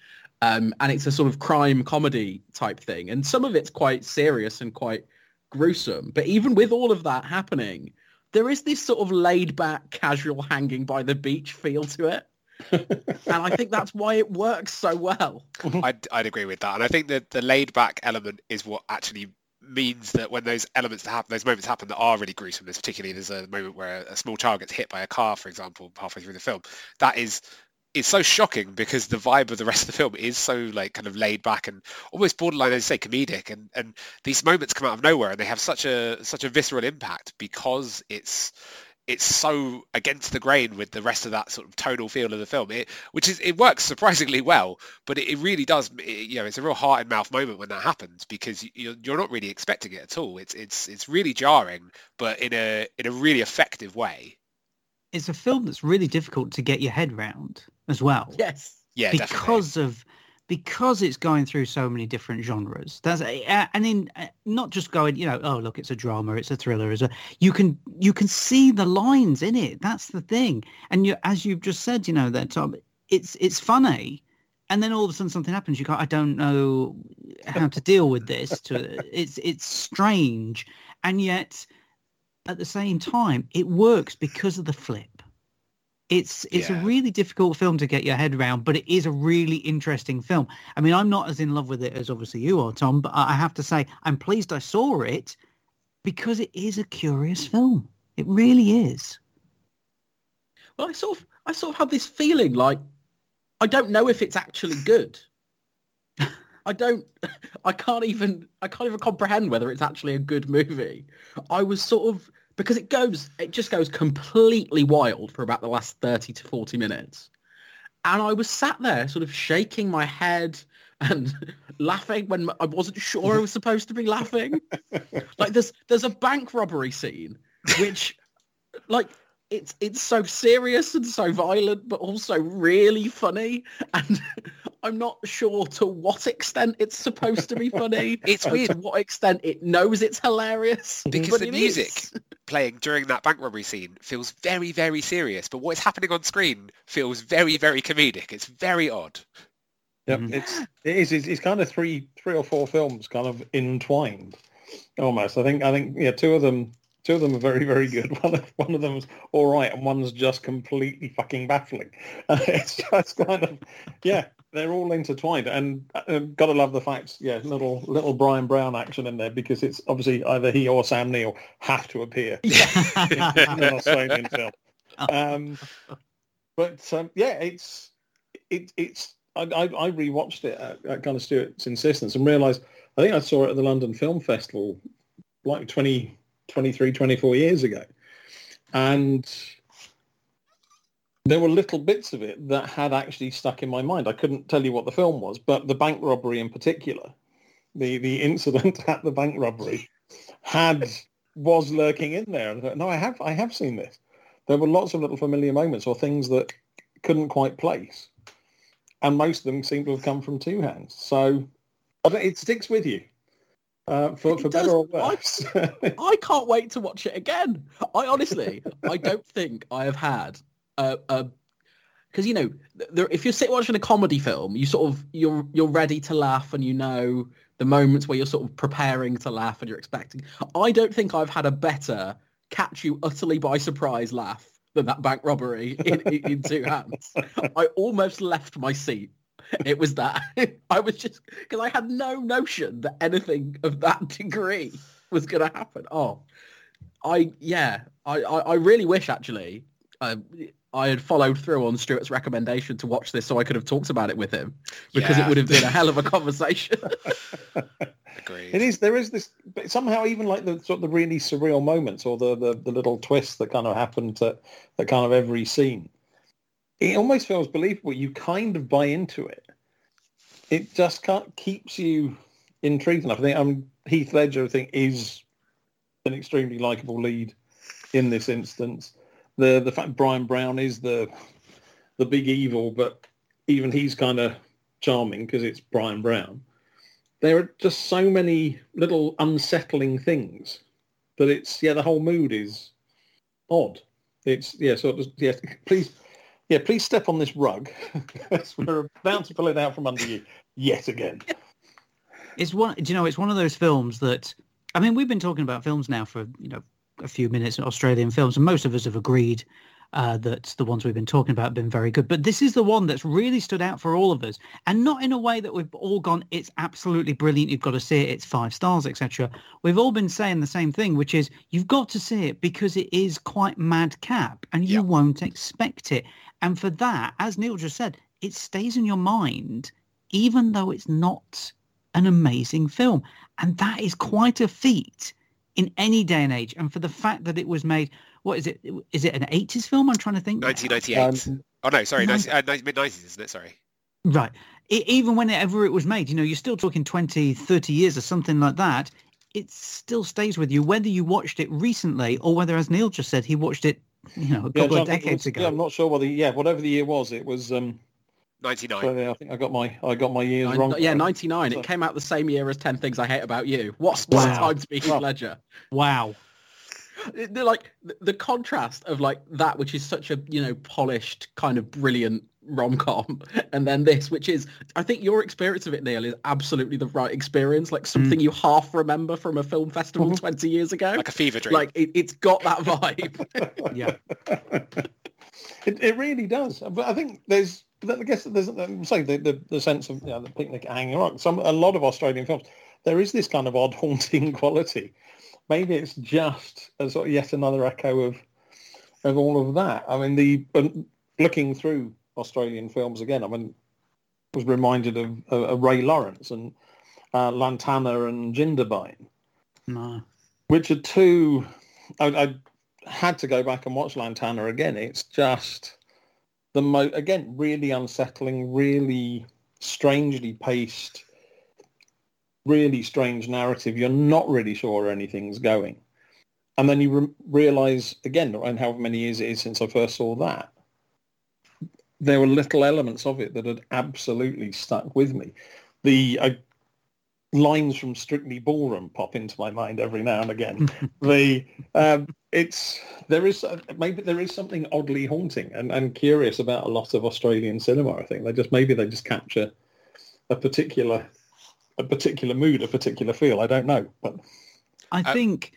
Um, and it's a sort of crime comedy type thing. And some of it's quite serious and quite gruesome. But even with all of that happening, there is this sort of laid back, casual hanging by the beach feel to it. and I think that's why it works so well. <laughs> I'd, I'd agree with that. And I think that the laid back element is what actually means that when those elements happen, those moments happen that are really gruesome, there's particularly there's a moment where a small child gets hit by a car, for example, halfway through the film. That is it's so shocking because the vibe of the rest of the film is so like kind of laid back and almost borderline, as you say, comedic. And and these moments come out of nowhere and they have such a such a visceral impact because it's it's so against the grain with the rest of that sort of tonal feel of the film, it, which is it works surprisingly well. But it, it really does, it, you know, it's a real heart and mouth moment when that happens because you, you're not really expecting it at all. It's it's it's really jarring, but in a in a really effective way. It's a film that's really difficult to get your head round as well. Yes. Yeah, definitely. because of because it's going through so many different genres. That's uh, and in uh, not just going, you know, oh look, it's a drama, it's a thriller, it's a you can you can see the lines in it. That's the thing. And you, as you've just said, you know, that Tom, it's it's funny, and then all of a sudden something happens. You go, I don't know how to deal with this. To it's it's strange, and yet at the same time, it works because of the flip. It's it's Yeah. a really difficult film to get your head around, but it is a really interesting film. I mean, I'm not as in love with it as obviously you are, Tom, but I I have to say I'm pleased I saw it because it is a curious film. It really is. Well, I sort of, I sort of have this feeling like I don't know if it's actually good. I don't, <laughs> I can't even, I can't even comprehend whether it's actually a good movie. I was sort of because it goes, it just goes completely wild for about the last thirty to forty minutes, and I was sat there sort of shaking my head and <laughs> laughing when I wasn't sure I was supposed to be laughing. <laughs> like there's there's a bank robbery scene which like it's it's so serious and so violent but also really funny and I'm not sure to what extent it's supposed to be funny. <laughs> It's weird. To what extent it knows it's hilarious. <laughs> Because the music is. playing during that bank robbery scene feels very, very serious, but what's happening on screen feels very, very comedic. It's very odd. Yep, Mhm. it's it is it's, it's kind of three three or four films kind of entwined, almost. I think I think yeah, two of them two of them are very very good. <laughs> One of one of them's all right, and one's just completely fucking baffling. it's just kind of yeah, they're all intertwined, and uh, gotta love the fact yeah, little little Bryan Brown action in there because it's obviously either he or Sam Neill have to appear <laughs> in an Australian film. Um, but um, yeah, it's it, it's I, I, I rewatched it at, at kind of Stuart's insistence and realised I think I saw it at the London Film Festival like 20, 23, 24 years ago, and there were little bits of it that had actually stuck in my mind. I couldn't tell you what the film was, but the bank robbery in particular, the the <laughs> incident at the bank robbery, had was lurking in there. I thought, no, I have I have seen this. There were lots of little familiar moments or things that couldn't quite place, and most of them seem to have come from two hands. So I don't- it sticks with you, uh, for for better or I- worse. I can't wait to watch it again. I honestly, I don't think I have had a, a because you know, if you're sitting watching a comedy film, you sort of you're you're ready to laugh, and you know the moments where you're sort of preparing to laugh and you're expecting. I don't think I've had a better catch you utterly by surprise laugh than that bank robbery in, in, in two hands. <laughs> I almost left my seat. It was that <laughs> I was just because I had no notion that anything of that <laughs> degree was going to happen. Oh, I yeah, I, I, I really wish actually uh, I had followed through on Stuart's recommendation to watch this so I could have talked about it with him because Yeah. it would have been a hell of a conversation. <laughs> Agreed. It is. There is this. But somehow, even like the sort of the really surreal moments or the, the, the little twists that kind of happen to that kind of every scene. It almost feels believable. You kind of buy into it. It just can't keeps you intrigued enough. I think um, Heath Ledger, I think, is an extremely likable lead in this instance. The the fact Bryan Brown is the the big evil, but even he's kind of charming because it's Bryan Brown there are just so many little unsettling things that it's yeah the whole mood is odd it's yeah so it's, yeah please yeah please step on this rug <laughs> we're about to pull it out from under you yet again It's one. Do you know? It's one of those films that. I mean, we've been talking about films now for you know a few minutes, of Australian films, and most of us have agreed uh, that the ones we've been talking about have been very good. But this is the one that's really stood out for all of us, and not in a way that we've all gone. It's absolutely brilliant. You've got to see it. It's five stars, etc. We've all been saying the same thing, which is you've got to see it because it is quite madcap, and you Yeah. won't expect it. And for that, as Neil just said, it stays in your mind, even though it's not an amazing film. And that is quite a feat in any day and age. And for the fact that it was made, what is it? Is it an 80s film? I'm trying to think. 1998. Um, oh no, sorry, Nin- 90, uh, mid 90s, isn't it? Sorry. Right. E even whenever it was made, you know, you're still talking 20, 30 years or something like that. It still stays with you, whether you watched it recently or whether, as Neil just said, he watched it, you know, a couple John, of decades was- ago. yeah, I'm not sure whether yeah whatever the year was it was um 99. sorry, I think I got my I got my years Nine- wrong yeah, 99. So- It came out the same year as 10 Things I Hate About You. What's what a Wow. time to be Heath Ledger? Wow. They're like the, the contrast of like that, which is such a you know polished kind of brilliant rom com, <laughs> and then this, which is I think your experience of it, Neil, is absolutely the right experience. Like something you half remember from a film festival Mhm. twenty years ago. Like a fever dream. Like it, it's got that vibe. <laughs> Yeah. it, it really does. But I think there's, but I guess there's, um, say the, the, the sense of you know, the picnic hanging rock. Some a lot of Australian films, there is this kind of odd haunting <laughs> quality. Maybe it's just a sort of yet another echo of of all of that. I mean, the um, looking through Australian films again, I mean, was reminded of, of, of Ray Lawrence and uh, Lantana and Jindabyne No. which are two. I, I had to go back and watch Lantana again. It's just the mo again really unsettling, really strangely paced, really strange narrative. You're not really sure where anything's going, and then you re- realize again, and however many years it is since I first saw that, there were little elements of it that had absolutely stuck with me. The I, lines from Strictly Ballroom pop into my mind every now and again. <laughs> the um, it's there is maybe there is something oddly haunting and, and curious about a lot of Australian cinema. I think they just maybe they just capture a particular a particular mood, a particular feel. I don't know, but I Uh, think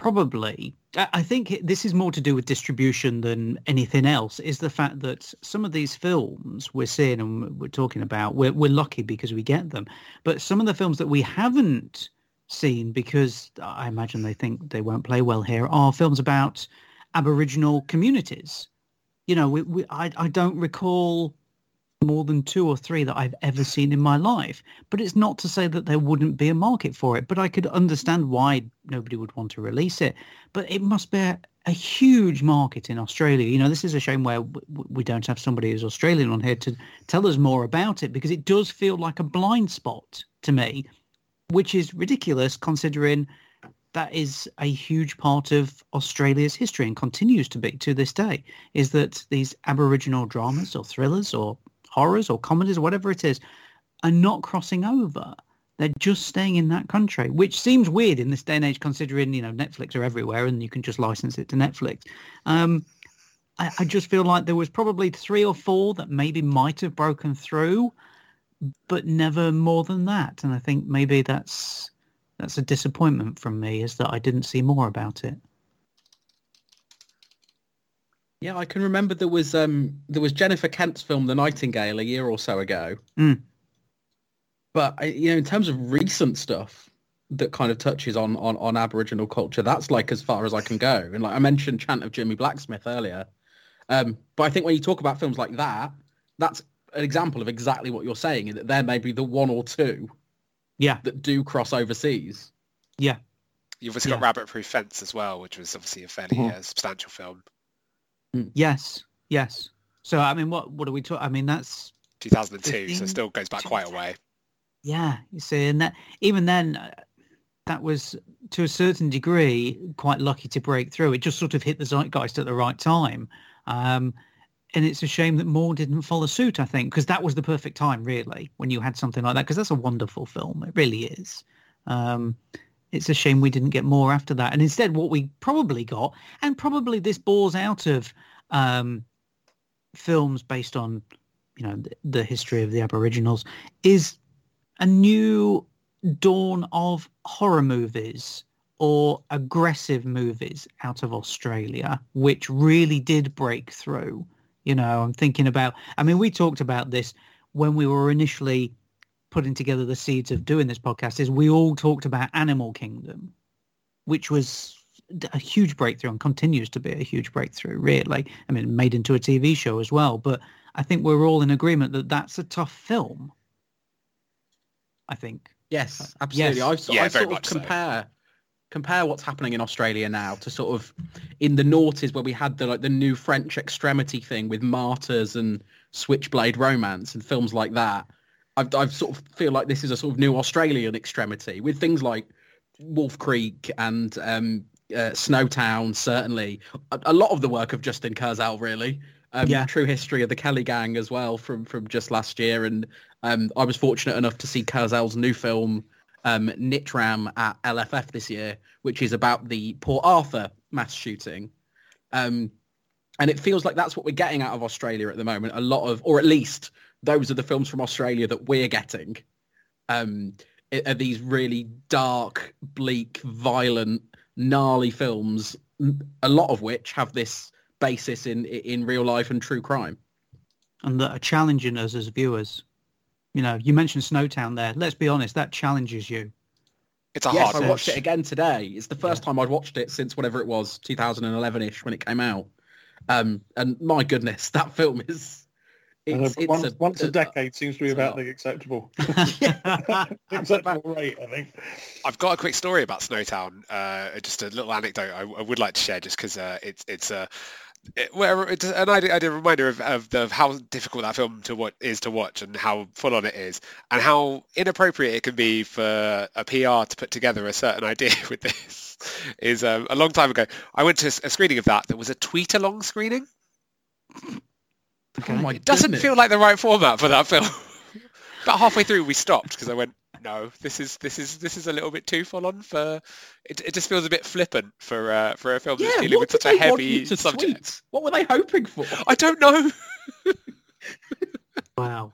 probably. I think this is more to do with distribution than anything else. Is the fact that some of these films we're seeing and we're talking about, we're we're lucky because we get them. But some of the films that we haven't seen, because I imagine they think they won't play well here, are films about Aboriginal communities. You know, we, we I I don't recall more than two or three that I've ever seen in my life. But it's not to say that there wouldn't be a market for it. But I could understand why nobody would want to release it. But it must be a, a huge market in Australia. You know, this is a shame where we don't have somebody who's Australian on here to tell us more about it because it does feel like a blind spot to me, which is ridiculous considering that is a huge part of Australia's history and continues to be to this day, is that these Aboriginal dramas or thrillers or horrors or comedies or whatever it is are not crossing over. They're just staying in that country, which seems weird in this day and age, considering you know Netflix are everywhere and you can just license it to Netflix. Um, I, I just feel like there was probably three or four that maybe might have broken through, but never more than that. And I think maybe that's that's a disappointment from me, is that I didn't see more about it. Yeah, I can remember there was um there was Jennifer Kent's film The Nightingale a year or so ago. Mm. But you know, in terms of recent stuff that kind of touches on, on on Aboriginal culture, that's like as far as I can go. And like I mentioned, Chant of Jimmie Blacksmith earlier. Um, but I think when you talk about films like that, that's an example of exactly what you're saying. That there may be the one or two Yeah, that do cross overseas. yeah, You've also got Yeah. Rabbit Proof Fence as well, which was obviously a fairly Mhm. uh, substantial film. Yes, yes. So I mean, what what are we talking? I mean, that's 2002, so 15, it still goes back quite a way. Yeah, you see, and that even then, uh, that was to a certain degree quite lucky to break through. It just sort of hit the zeitgeist at the right time, um, and it's a shame that more didn't follow suit. I think because that was the perfect time, really, when you had something like that. Because that's a wonderful film, it really is. Um, it's a shame we didn't get more after that, and instead, what we probably got, and probably this bores out of um, films based on, you know, the, the history of the Aboriginals, is a new dawn of horror movies or aggressive movies out of Australia, which really did break through. You know, I'm thinking about, I mean, we talked about this when we were initially putting together the seeds of doing this podcast, is we all talked about Animal Kingdom, which was a huge breakthrough and continues to be a huge breakthrough, really. Like I mean, made into a TV show as well. But I think we're all in agreement that that's a tough film. I think. Yes, uh, absolutely. Yes. I, sort- Yeah, I sort of much so. compare compare what's happening in Australia now to sort of in the noughties where we had the like the new French extremity thing with Martyrs and Switchblade Romance and films like that. I've I've sort of feel like this is a sort of new Australian extremity with things like Wolf Creek and um, uh, Snowtown. Certainly, a, a lot of the work of Justin Kurzel really. Um, Yeah. True history of the Kelly Gang as well from from just last year, and um, I was fortunate enough to see Kurzel's new film um, Nitram at LFF this year, which is about the Port Arthur mass shooting. Um, and it feels like that's what we're getting out of Australia at the moment. A lot of, or at least those are the films from Australia that we're getting. Um, are these really dark, bleak, violent, gnarly films, a lot of which have this basis in in real life and true crime. And that are challenging us as viewers. You know, you mentioned Snowtown there. Let's be honest, that challenges you. It's a yes, hard I watched it again today. It's the first yeah. time I'd watched it since whatever it was, 2011ish when it came out. Um, and my goodness, <laughs> that film is it's, it's once, a, once, a, decade seems to be about the acceptable <laughs> <laughs> acceptable rate, I think. I've got a quick story about Snowtown. Uh, just a little anecdote I, I, would like to share, just because uh, it's it's a. Uh, it, where it's an idea, idea reminder of, of, the, of how difficult that film to what is to watch and how full on it is and how inappropriate it can be for a PR to put together a certain <laughs> idea with this is um, a long time ago I went to a screening of that there was a tweet along screening Oh it doesn't feel like the right format for that <laughs> film. About halfway through, we stopped because I went, "No, this is this is this is a little bit too full on for." It, it just feels a bit flippant for uh, for a film yeah, that's dealing with such a heavy subject. Tweet? What were they hoping for? I don't know. <laughs> wow.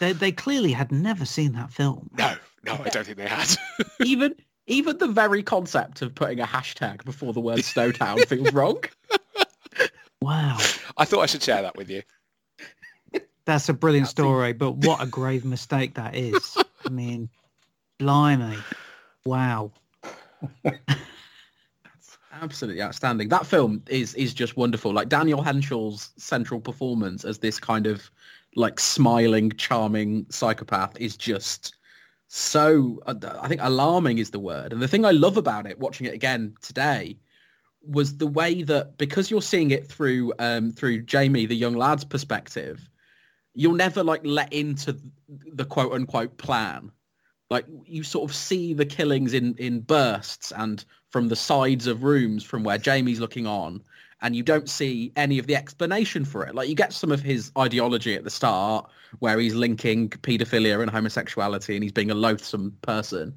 They they clearly had never seen that film. No, no, I don't think they had. <laughs> even even the very concept of putting a hashtag before the word Snowtown feels wrong. Wow. I thought I should share that with you. <laughs> That's a brilliant story, but what a grave mistake that is. I mean, blimey. Wow. Absolutely outstanding. That film is is just wonderful. Like Daniel Henshall's central performance as this kind of like smiling, charming psychopath is just so uh, I think alarming is the word. And the thing I love about it, watching it again today, was the way that because you're seeing it through um, through Jamie, the young lad's perspective, you'll never like let into the quote unquote plan. Like you sort of see the killings in in bursts and from the sides of rooms from where Jamie's looking on, and you don't see any of the explanation for it. Like you get some of his ideology at the start, where he's linking paedophilia and homosexuality, and he's being a loathsome person.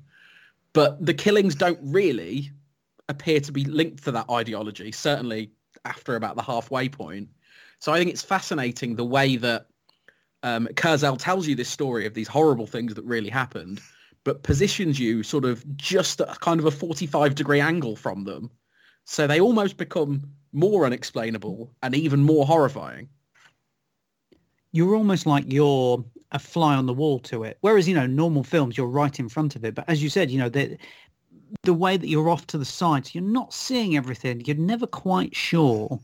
But the killings don't really appear to be linked to that ideology, certainly after about the halfway point. So I think it's fascinating the way that um, Kurzel tells you this story of these horrible things that really happened, but positions you sort of just at kind of a 45 degree angle from them. So they almost become more unexplainable and even more horrifying. You're almost like you're a fly on the wall to it. Whereas, you know, normal films, you're right in front of it. But as you said, you know, the way that you're off to the side, you're not seeing everything. You're never quite sure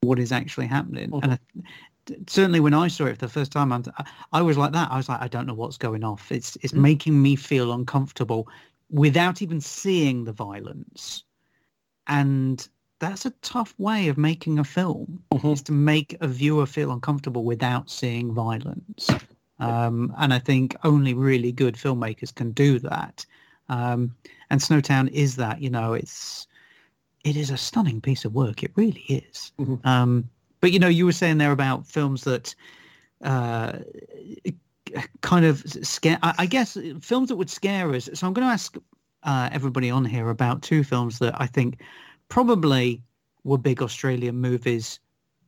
what is actually happening. Mm-hmm. And I, certainly when I saw it for the first time, I, I was like that. I was like, I don't know what's going off. It's it's mm-hmm. making me feel uncomfortable without even seeing the violence. And that's a tough way of making a film mm-hmm. is to make a viewer feel uncomfortable without seeing violence. Um, and I think only really good filmmakers can do that. Um, and Snowtown is that. You know, it's it is a stunning piece of work. It really is. Mm-hmm. Um, but you know, you were saying there about films that uh, kind of scare. I, I, guess films that would scare us. So I'm going to ask uh, everybody on here about two films that I think probably were big Australian movies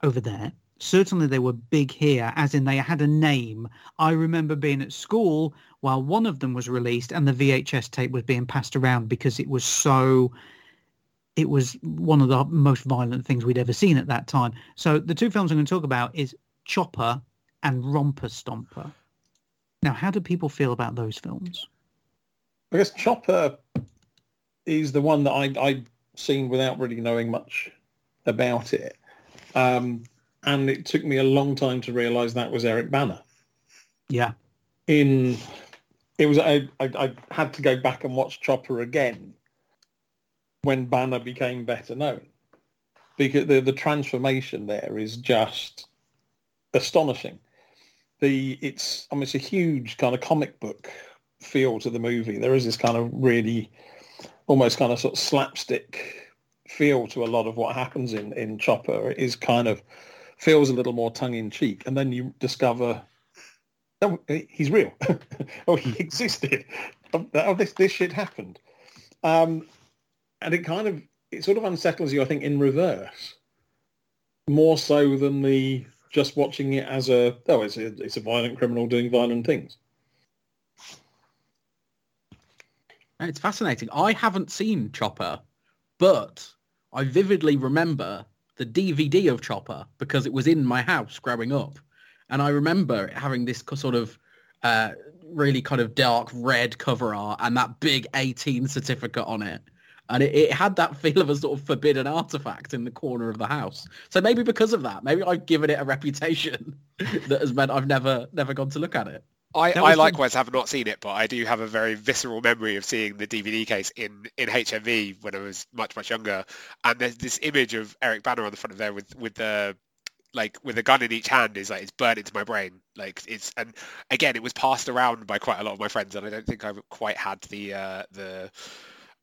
over there certainly they were big here, as in they had a name. I remember being at school while one of them was released and the VHS tape was being passed around because it was so, it was one of the most violent things we'd ever seen at that time. So the two films I'm going to talk about is Chopper and Romper Stomper. Now, how do people feel about those films? I guess Chopper is the one that I, I've seen without really knowing much about it. Um, and it took me a long time to realise that was Eric Bana. Yeah. In it was I, I, I had to go back and watch Chopper again when Bana became better known because the the transformation there is just astonishing. The it's I mean it's a huge kind of comic book feel to the movie. There is this kind of really almost kind of sort of slapstick feel to a lot of what happens in in Chopper. It is kind of feels a little more tongue in cheek, and then you discover, oh, he's real. <laughs> oh, he existed. Oh, oh, this this shit happened, um, and it kind of it sort of unsettles you, I think, in reverse, more so than the just watching it as a oh it's a it's a violent criminal doing violent things. It's fascinating. I haven't seen Chopper, but I vividly remember the DVD of Chopper because it was in my house growing up. And I remember having this sort of uh, really kind of dark red cover art and that big 18 certificate on it. And it, it had that feel of a sort of forbidden artifact in the corner of the house. So maybe because of that, maybe I've given it a reputation <laughs> that has meant I've never never gone to look at it. I, I likewise the... have not seen it, but I do have a very visceral memory of seeing the DVD case in, in HMV when I was much, much younger. And there's this image of Eric Bana on the front of there with, with the like with a gun in each hand is like it's burned into my brain like it's and again it was passed around by quite a lot of my friends and i don't think I've quite had the uh the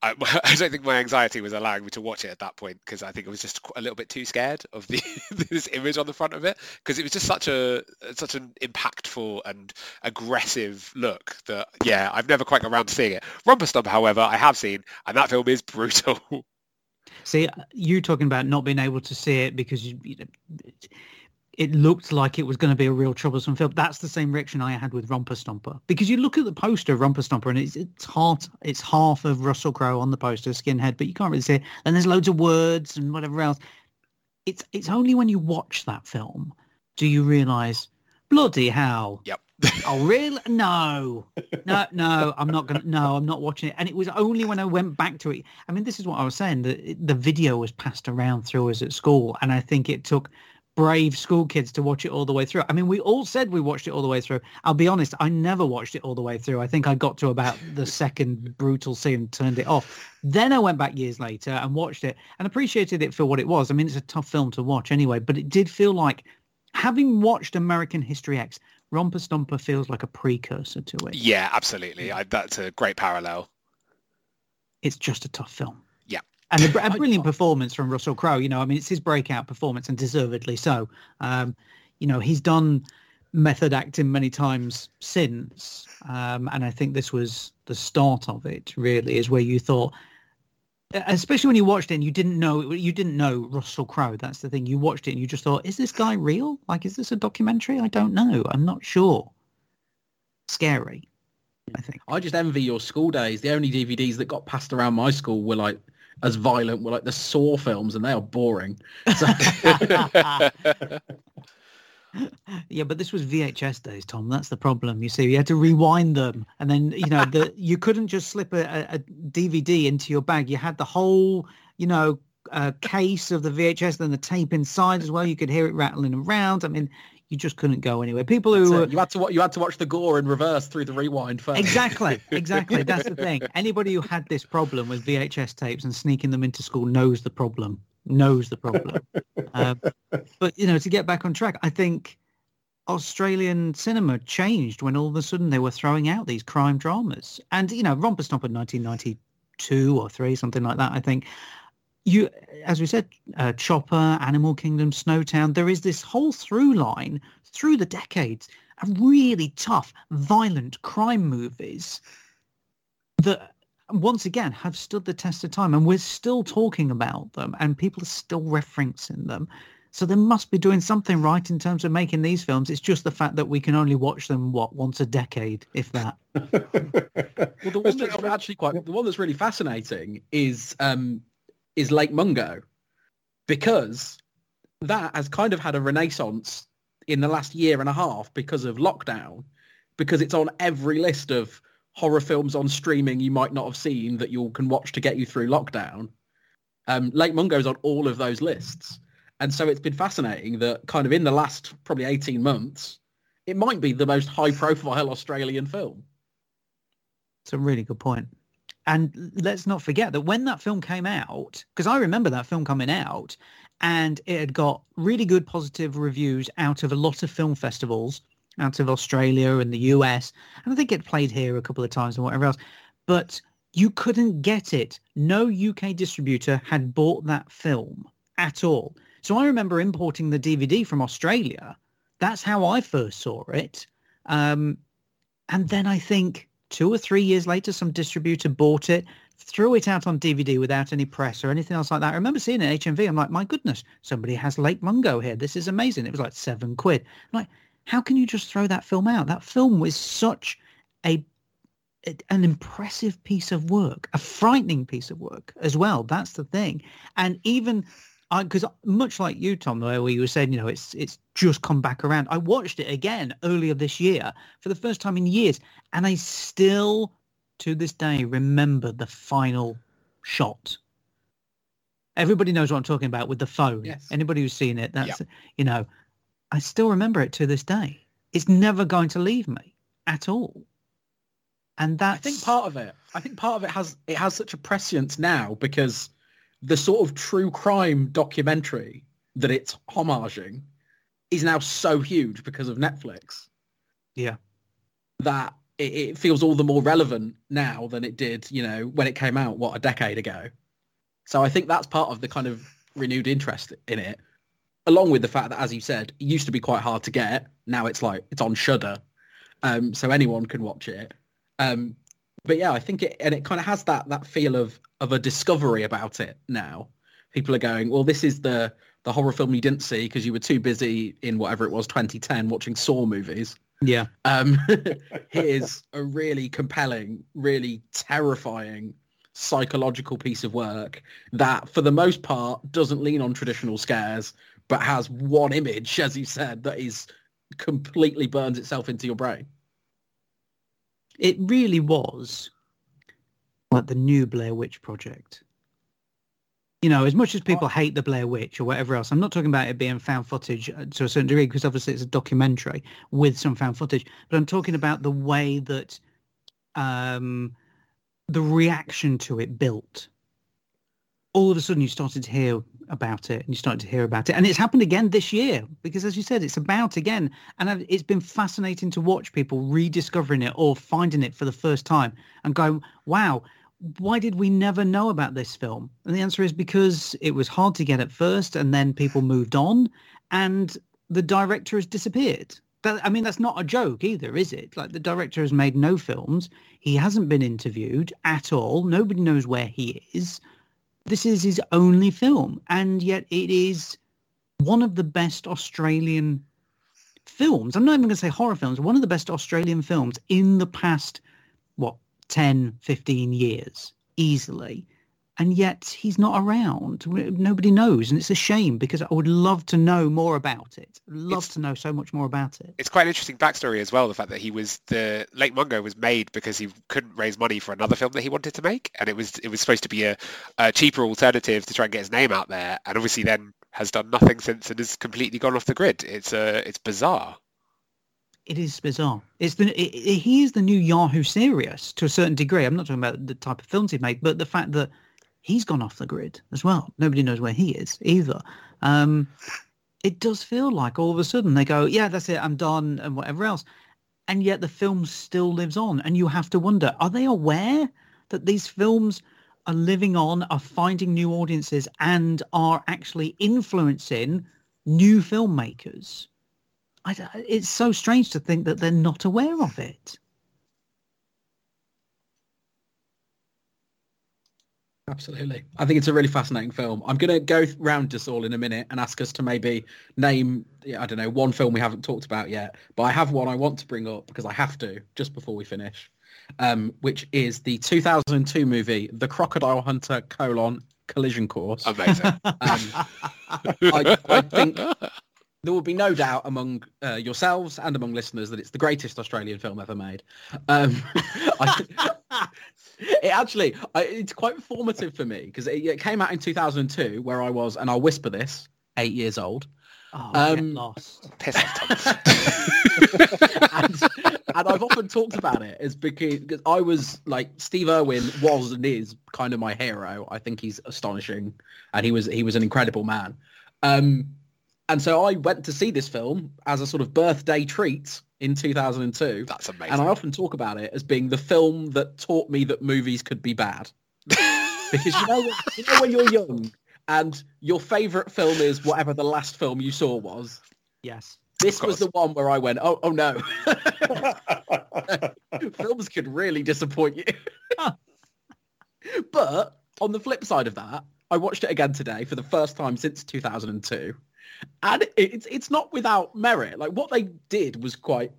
I, <laughs> I, don't think my anxiety was allowing me to watch it at that point because I think I was just a little bit too scared of the <laughs> this image on the front of it because it was just such a such an impactful and aggressive look that yeah I've never quite got around to seeing it. Romper Stomp, however, I have seen, and that film is brutal. <laughs> See, uh, you talking about not being able to see it because you, you it looked like it was going to be a real troublesome film. That's the same reaction I had with Romper Stomper because you look at the poster of Romper Stomper and it's it's half it's half of Russell Crowe on the poster, skinhead, but you can't really see it. And there's loads of words and whatever else. It's it's only when you watch that film do you realise bloody hell. Yep. <laughs> oh really? No, no, no. I'm not gonna. No, I'm not watching it. And it was only when I went back to it. I mean, this is what I was saying. The the video was passed around through us at school, and I think it took brave school kids to watch it all the way through. I mean, we all said we watched it all the way through. I'll be honest, I never watched it all the way through. I think I got to about the <laughs> second brutal scene and turned it off. Then I went back years later and watched it and appreciated it for what it was. I mean, it's a tough film to watch anyway, but it did feel like having watched American History X, Romper Stomper feels like a precursor to it. Yeah, absolutely. I, that's a great parallel. It's just a tough film and a, a, brilliant performance from Russell Crowe. You know, I mean, it's his breakout performance, and deservedly so. Um, you know, he's done method acting many times since, um, and I think this was the start of it. Really, is where you thought, especially when you watched it and you didn't know you didn't know Russell Crowe. That's the thing. You watched it and you just thought, is this guy real? Like, is this a documentary? I don't know. I'm not sure. Scary. I think. I just envy your school days. The only DVDs that got passed around my school were like as violent were like the Saw films, and they are boring. So... <laughs> yeah, but this was VHS days, Tom. That's the problem. You see, you had to rewind them, and then you know the <laughs> you couldn't just slip a, a DVD into your bag. You had the whole, you know, uh, case of the VHS, then the tape inside as well. You could hear it rattling around. I mean, you just couldn't go anywhere. People who you had to you had to watch the gore in reverse through the rewind first. Exactly, <laughs> exactly. That's the thing. <laughs> Anybody who had this problem with VHS tapes and sneaking them into school knows the problem. Knows the problem. um, but you know, to get back on track, I think Australian cinema changed when all of a sudden they were throwing out these crime dramas. And you know, Romper Stomp in 1992 or three, something like that. I think you, as we said, uh, Chopper, Animal Kingdom, Snowtown, there is this whole through line through the decades of really tough, violent crime movies that once again have stood the test of time and we're still talking about them and people are still referencing them. So they must be doing something right in terms of making these films. It's just the fact that we can only watch them what once a decade, if that. <laughs> well, the one that's actually quite the one that's really fascinating is um, is Lake Mungo because that has kind of had a renaissance in the last year and a half because of lockdown, because it's on every list of horror films on streaming you might not have seen that you can watch to get you through lockdown. Um, Lake Mungo is on all of those lists. And so it's been fascinating that kind of in the last probably 18 months, it might be the most high profile <laughs> Australian film. It's a really good point. And let's not forget that when that film came out, because I remember that film coming out, and it had got really good positive reviews out of a lot of film festivals, out of Australia and the US, and I think it played here a couple of times and whatever else. But you couldn't get it. No UK distributor had bought that film at all. So I remember importing the DVD from Australia. That's how I first saw it. Um, and then I think two or three years later, some distributor bought it, threw it out on DVD without any press or anything else like that. I remember seeing it at HMV. I'm like, my goodness, somebody has Lake Mungo here. This is amazing. It was like seven quid. I'm like, how can you just throw that film out? That film was such a an impressive piece of work, a frightening piece of work as well. That's the thing. And even because much like you, Tom, where you were saying, you know, it's it's just come back around. I watched it again earlier this year for the first time in years, and I still, to this day, remember the final shot. Everybody knows what I'm talking about with the phone. Yes. Anybody who's seen it, that's you know, I still remember it to this day. It's never going to leave me at all. And that I think part of it, I think part of it has it has such a prescience now because the sort of true crime documentary that it's homaging is now so huge because of Netflix yeah. that it, it feels all the more relevant now than it did, you know, when it came out, what, a decade ago. So I think that's part of the kind of renewed interest in it, along with the fact that, as you said, it used to be quite hard to get. Now it's like, it's on Shudder, um, so anyone can watch it. Um, but yeah, I think it, and it kind of has that, that feel of, of a discovery about it now. People are going, well, this is the, the horror film you didn't see because you were too busy in whatever it was, 2010, watching Saw movies. Yeah. Um, <laughs> here's a really compelling, really terrifying psychological piece of work that, for the most part, doesn't lean on traditional scares, but has one image, <laughs> as you said, that is completely burns itself into your brain. It really was like the new Blair Witch project. You know, as much as people hate the Blair Witch or whatever else, I'm not talking about it being found footage uh, to a certain degree because obviously it's a documentary with some found footage, but I'm talking about the way that um, the reaction to it built. All of a sudden you started to hear about it and you started to hear about it. And it's happened again this year because as you said, it's about again. And it's been fascinating to watch people rediscovering it or finding it for the first time and going, wow, why did we never know about this film? And the answer is because it was hard to get at first and then people moved on and the director has disappeared. I mean, that's not a joke either, is it? Like the director has made no films. He hasn't been interviewed at all. Nobody knows where he is. This is his only film. And yet it is one of the best Australian films. I'm not even going to say horror films. One of the best Australian films in the past, what, 10, 15 years, easily. And yet he's not around. Nobody knows. And it's a shame because I would love to know more about it. Love It's- to know so much more about it. It's quite an interesting backstory as well. The fact that he was the Lake Mungo was made because he couldn't raise money for another film that he wanted to make, and it was it was supposed to be a, a cheaper alternative to try and get his name out there, and obviously then has done nothing since and has completely gone off the grid. It's uh, it's bizarre. It is bizarre. It's the it, it- he is the new Yahoo Serious to a certain degree. I'm not talking about the type of films he made, but the fact that he's gone off the grid as well. Nobody knows where he is either. Um, it does feel like all of a sudden they go, yeah, that's it, I'm done, and whatever else, and yet the film still lives on, and you have to wonder: Are they aware that these films are living on, are finding new audiences, and are actually influencing new filmmakers? I, it's so strange to think that they're not aware of it. Absolutely. I think it's a really fascinating film. I'm going to go round us all in a minute and ask us to maybe name, I don't know, one film we haven't talked about yet. But I have one I want to bring up because I have to just before we finish, um, which is the 2002 movie, The Crocodile Hunter, colon, Collision Course. Amazing. <laughs> Um, I, I think there will be no doubt among uh, yourselves and among listeners that it's the greatest Australian film ever made. Um, <laughs> I, it actually, I, it's quite formative for me because it, it came out in 2002 where I was, and I'll whisper this, eight years old. Oh, Um, get lost. Piss off, Tom. <laughs> and, and I've often talked about it is because, because I was like Steve Irwin was and is kind of my hero. I think he's astonishing, and he was he was an incredible man. Um, and so I went to see this film as a sort of birthday treat in 2002, That's amazing. and I often talk about it as being the film that taught me that movies could be bad. because you know, when- you know when you're young and your favorite film is whatever the last film you saw was. Yes. This was the one where I went, oh, oh no. <laughs> Films could really disappoint you. But on the flip side of that, I watched it again today for the first time since 2002, and it's it's not without merit. Like what they did was quite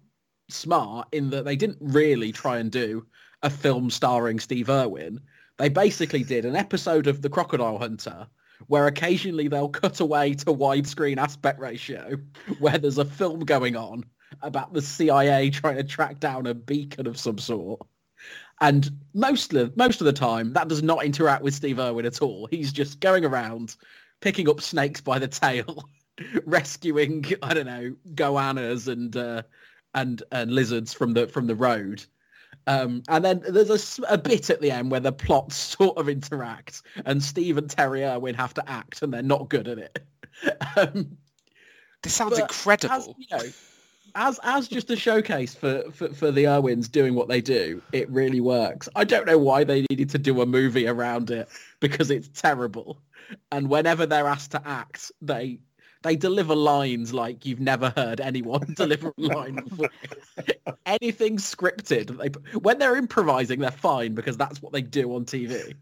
smart in that they didn't really try and do a film starring Steve Irwin. They basically did an episode of The Crocodile Hunter where occasionally they'll cut away to widescreen aspect ratio <laughs> where there's a film going on about the CIA trying to track down a beacon of some sort. And most of, most of the time, that does not interact with Steve Irwin at all. He's just going around, picking up snakes by the tail, <laughs> <laughs> rescuing, I don't know, goannas and uh, and and lizards from the from the road. Um, and then there's a, a, bit at the end where the plots <laughs> sort of interact, and Steve and Terry Irwin have to act, and they're not good at it. <laughs> um, this sounds incredible. As, you know, as as just a showcase for, for, for the Irwins doing what they do, it really works. I don't know why they needed to do a movie around it because it's terrible. And whenever they're asked to act, they they deliver lines like you've never heard anyone <laughs> deliver a line before. Anything scripted, they, when they're improvising, they're fine because that's what they do on TV.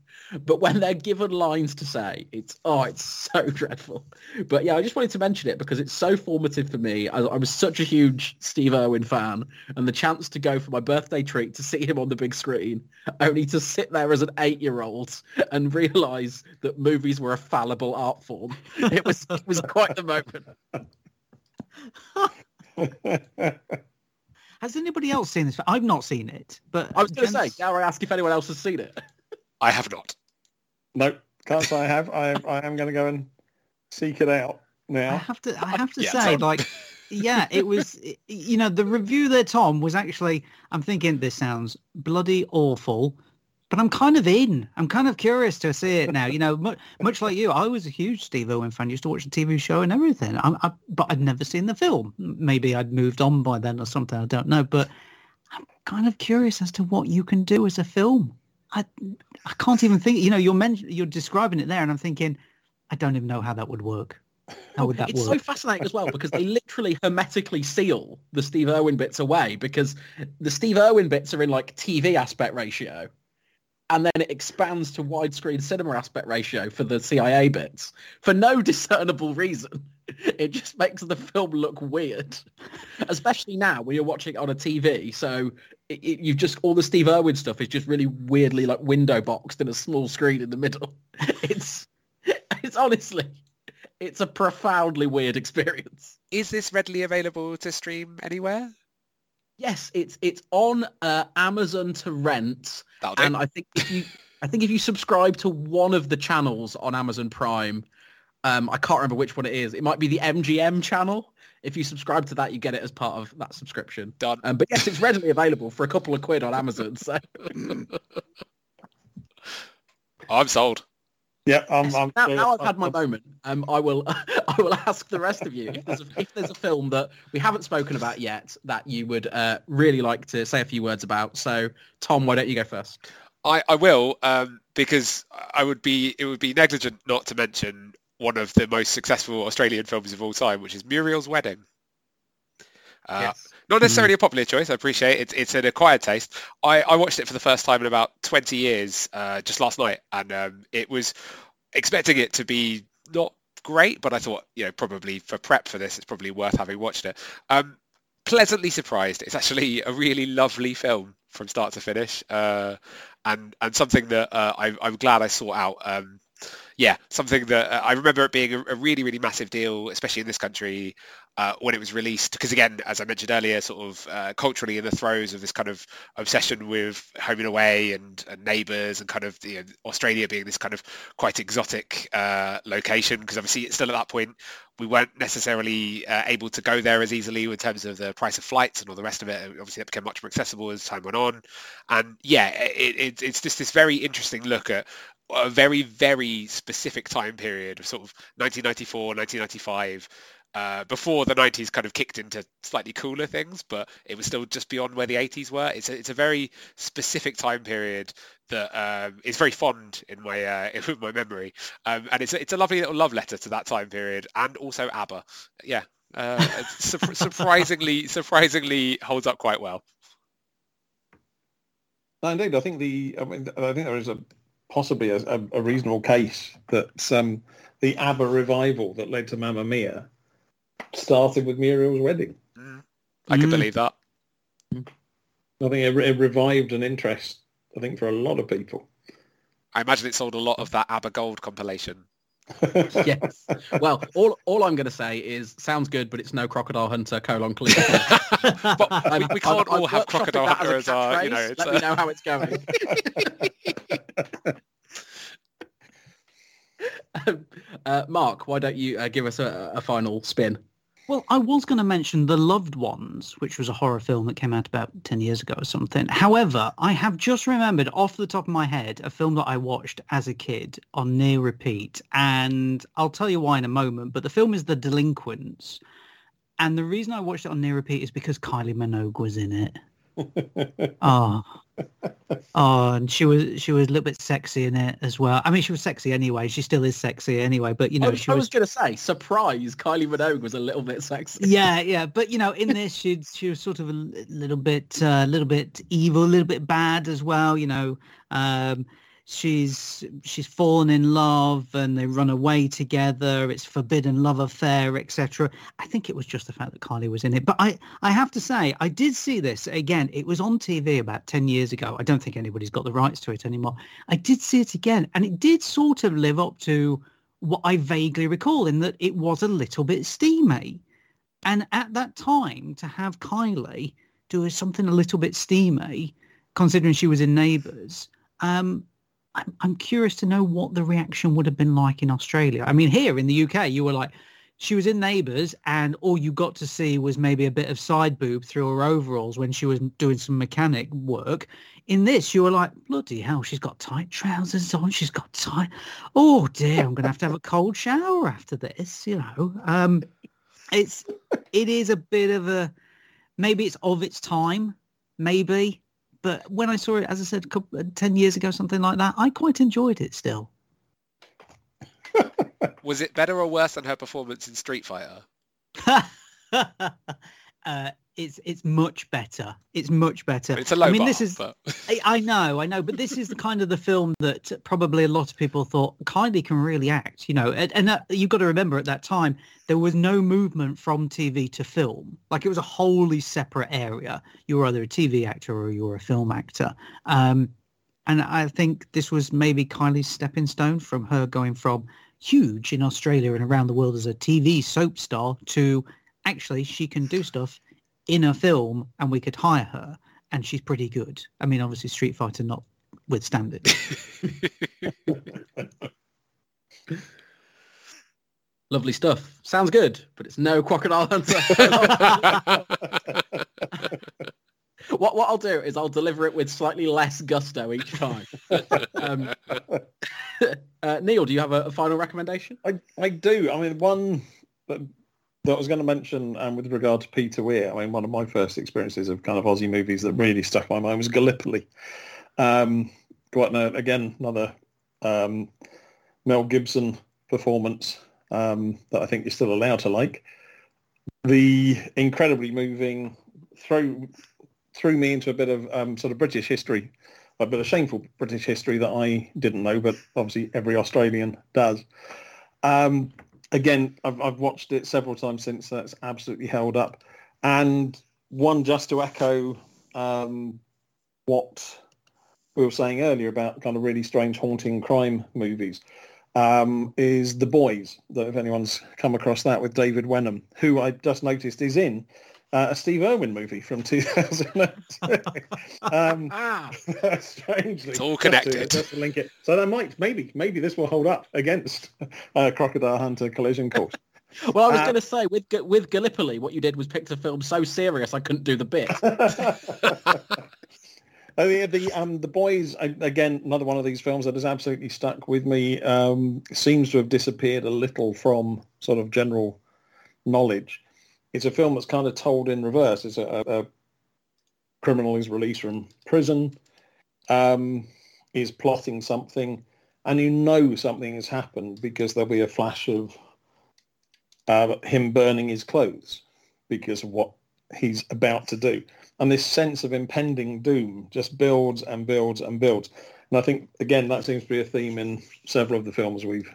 But when they're given lines to say, it's oh, it's so <laughs> dreadful. But yeah, I just wanted to mention it because it's so formative for me. I, I was such a huge Steve Irwin fan, and the chance to go for my birthday treat to see him on the big screen, only to sit there as an eight-year-old and realise that movies were a fallible art form. It was it was quite the moment. <laughs> Has anybody else seen this? I've not seen it, but I was going to say, dare I ask if anyone else has seen it? I have not. No, can't say I have. I am, I am going to go and seek it out now. I have to. I have to yeah, say, like, yeah, it was. You know, the review there, Tom, was actually. I'm thinking this sounds bloody awful, but I'm kind of in. I'm kind of curious to see it now. You know, much, much like you, I was a huge Steve Irwin fan. Used to watch the TV show and everything. I, I, but I'd never seen the film. Maybe I'd moved on by then or something. I don't know. But I'm kind of curious as to what you can do as a film. I I can't even think. You know, you're men- you're describing it there, and I'm thinking, I don't even know how that would work. How would that work? it's work? so fascinating as well because they literally hermetically seal the Steve Irwin bits away because the Steve Irwin bits are in like TV aspect ratio, and then it expands to widescreen cinema aspect ratio for the CIA bits for no <laughs> discernible reason. It just makes the film look weird, especially now when you're watching it on a TV. So it, it, you've just all the Steve Irwin stuff is just really weirdly like window boxed in a small screen in the middle. <laughs> It's it's honestly it's a profoundly weird <laughs> experience. Is this readily available to stream anywhere? Yes, it's it's on uh, Amazon to rent, and I think if you I think if you subscribe to one of the channels on Amazon Prime, um, I can't remember which one it is. It might be the MGM channel. If you subscribe to that, you get it as part of that subscription. Done. Um, but yes, it's readily available for a couple of quid on Amazon. So <laughs> I'm sold. Yeah, I'm, I'm now, now, I've had my moment. Um, I will, <laughs> I will ask the rest of you if there's, a, if there's a film that we haven't spoken about yet that you would uh, really like to say a few words about. So, Tom, why don't you go first? I, I will um, because I would be it would be negligent not to mention one of the most successful Australian films of all time, which is Muriel's Wedding. Uh, yes. Not necessarily mm. a popular choice. I appreciate it. It's, it's an acquired taste. I, I watched it for the first time in about 20 years uh, just last night, and um, it was expecting it to be not great, but I thought, you know, probably for prep for this, it's probably worth having watched it. Um, pleasantly surprised. It's actually a really lovely film from start to finish, uh, and and something that uh, I, am glad I sought out. Um, yeah, something that uh, I remember it being a, a, really, really massive deal, especially in this country uh, when it was released. Because again, as I mentioned earlier, sort of uh, culturally in the throes of this kind of obsession with home and away and, and neighbours and kind of you know, Australia being this kind of quite exotic uh, location. Because obviously, still at that point we weren't necessarily uh, able to go there as easily in terms of the price of flights and all the rest of it. Obviously, that became much more accessible as time went on. And yeah, it, it, it's just this very interesting look at a very, very specific time period of sort of 1994, 1995, uh, before the 90s kind of kicked into slightly cooler things, but it was still just beyond where the 80s were. It's a, it's a very specific time period that um, is very fond in my uh, <laughs> in my memory, um, and it's a, it's a lovely little love letter to that time period, and also ABBA. Yeah, uh, su- <laughs> surprisingly surprisingly holds up quite well. No, indeed, I think the I mean I think there is a possibly a, a, reasonable case that um, the ABBA revival that led to Mamma Mia started with Muriel's wedding. I can Mm. believe that. I think it, it revived an interest, I think, for a lot of people. I imagine it sold a lot of that ABBA Gold compilation. <laughs> yes. Well, all all I'm going to say is sounds good, but it's no crocodile hunter colon clear. <laughs> But <laughs> we, we I've- can't all I've have crocodile that as as our, you know, it's, Let uh, me know how it's going. <laughs> Uh, Mark, why don't you uh, give us a, a final spin? Well, I was going to mention The Loved Ones, which was a horror film that came out about 10 years ago or something. However, I have just remembered off the top of my head a film that I watched as a kid on near repeat. And I'll tell you why in a moment, but the film is The Delinquents. And the reason I watched it on near repeat is because Kylie Minogue was in it. Oh, oh, and she was she was a little bit sexy in it as well. I mean, she was sexy anyway. She still is sexy anyway. But you know, I was, she I was was going to say, surprise, Kylie Minogue was a little bit sexy. yeah, yeah, but you know, in this, she she was sort of a little bit, a uh, little bit evil, a little bit bad as well. You know, um, she's she's fallen in love, and they run away together. It's forbidden love affair, etc. I think it was just the fact that Kylie was in it. But I, I have to say, I did see this again. It was on TV about ten years ago. I don't think anybody's got the rights to it anymore. I did see it again, and it did sort of live up to what I vaguely recall in that it was a little bit steamy. And at that time, to have Kylie do something a little bit steamy, considering she was in Neighbours, um, I'm, I'm curious to know what the reaction would have been like in Australia. I mean, here in the UK, you were like, she was in Neighbours, and all you got to see was maybe a bit of side boob through her overalls when she was doing some mechanic work. In this, you were like, bloody hell, she's got tight trousers on. She's got tight. Oh dear, I'm going to have to have a cold shower after this. You know, um, it's it is a bit of a maybe it's of its time, maybe. But when I saw it, as I said, a couple, 10 years ago, something like that, I quite enjoyed it still. <laughs> Was it better or worse than her performance in Street Fighter? <laughs> uh, it's it's much better. It's much better. It's a low I mean, bar, this is. but <laughs> I, I know, I know, but this is the kind of the film that probably a lot of people thought Kylie can really act. You know, and, and that, you've got to remember at that time there was no movement from TV to film. Like it was a wholly separate area. You were either a TV actor or you were a film actor. Um, and I think this was maybe Kylie's stepping stone from her going from huge in Australia and around the world as a TV soap star to actually she can do stuff in a film and we could hire her and she's pretty good. I mean, obviously Street Fighter notwithstanding. <laughs> Lovely stuff. Sounds good, but it's no crocodile hunter. <laughs> what what I'll do is I'll deliver it with slightly less gusto each time. um, <laughs> uh, Neil, do you have a, a final recommendation? I, I do. I mean, one that, I was going to mention um, with regard to Peter Weir, I mean, one of my first experiences of kind of Aussie movies that really stuck my mind was Gallipoli. Um, quite an, again, another um, Mel Gibson performance um, that I think you're still allowed to like. The incredibly moving, throw, threw me into a bit of um, sort of British history, a bit of shameful British history that I didn't know, but obviously every Australian does. Um, again, I've, I've watched it several times since. That's absolutely held up. And one just to echo um, what we were saying earlier about kind of really strange, haunting crime movies um, is The Boys. That if anyone's come across that with David Wenham, who I just noticed is in uh, a Steve Irwin movie from 2002. um, Ah, <laughs> strangely, It's all just to- connected. just to link it. So that might, maybe, maybe this will hold up against uh, Crocodile Hunter Collision Course. <laughs> well, I was Uh, going to say with with Gallipoli, what you did was picked a film so serious I couldn't do the bit. <laughs> Oh yeah, the um the boys again another one of these films that has absolutely stuck with me. Um, seems to have disappeared a little from sort of general knowledge. It's a film that's kind of told in reverse. It's a, a, criminal is released from prison, um, is plotting something, and you know something has happened because there'll be a flash of uh, him burning his clothes because of what he's about to do. And this sense of impending doom just builds and builds and builds. And I think, again, that seems to be a theme in several of the films we've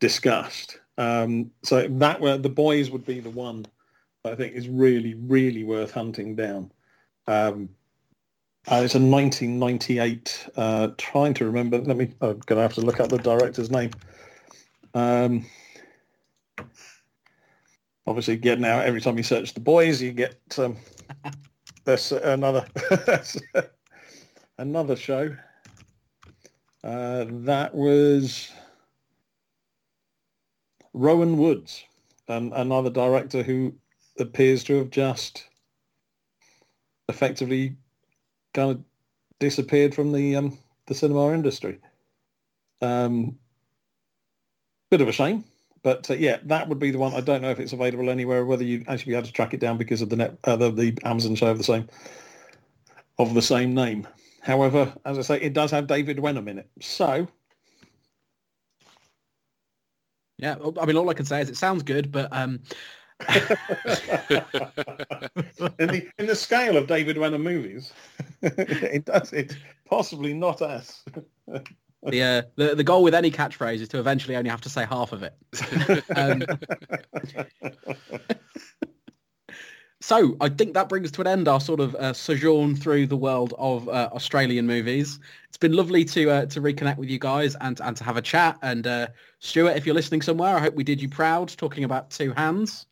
discussed. Um, so that were the boys would be the one I think is really, really worth hunting down. Um, uh, it's a 1998. Uh, trying to remember. Let me. I'm going to have to look up the director's name. Um, obviously, getting out every time you search the boys, you get um, <laughs> there's another <laughs> another show. Uh, that was Rowan Woods, um, another director who appears to have just effectively kind of disappeared from the um, the cinema industry. Um, bit of a shame, but uh, yeah, that would be the one. I don't know if it's available anywhere, whether you actually be able to track it down because of the net, uh, the, the Amazon show of the same of the same name. However, as I say, it does have David Wenham in it. So, yeah, I mean, all I can say is it sounds good, but um... in the in the scale of David Wenham movies, <laughs> it does it possibly not us. the, uh, the the goal with any catchphrase is to eventually only have to say half of it. <laughs> um, so I think that brings to an end our sort of uh, sojourn through the world of uh, Australian movies. It's been lovely to uh, to reconnect with you guys and and to have a chat. And uh, Stuart, if you're listening somewhere, I hope we did you proud talking about Two Hands.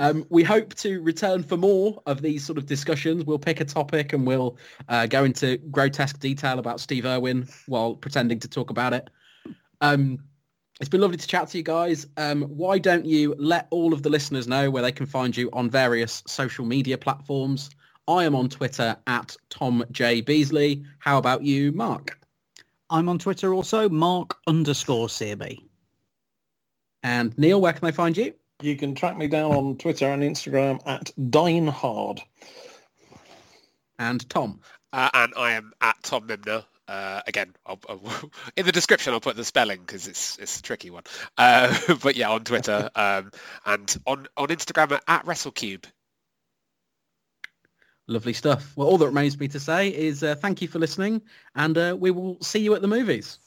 Um, we hope to return for more of these sort of discussions. We'll pick a topic and we'll uh, go into grotesque detail about Steve Irwin while pretending to talk about it. Um, it's been lovely to chat to you guys. Um, why don't you let all of the listeners know where they can find you on various social media platforms? I am on Twitter at Tom J Beasley. How about you, Mark? I'm on Twitter also, Mark underscore CB. And Neil, where can they find you? You can track me down on Twitter and Instagram at Dinehard. And Tom? Uh, and I am at Tom Mimnagh. Uh, again, I'll, I'll, <laughs> in the description, I'll put the spelling because it's it's a tricky one. Uh, <laughs> but yeah, on Twitter <laughs> um, and on on Instagram at, at WrestleCube. Lovely stuff. Well, all that remains for me to say is uh, thank you for listening, and uh, we will see you at the movies.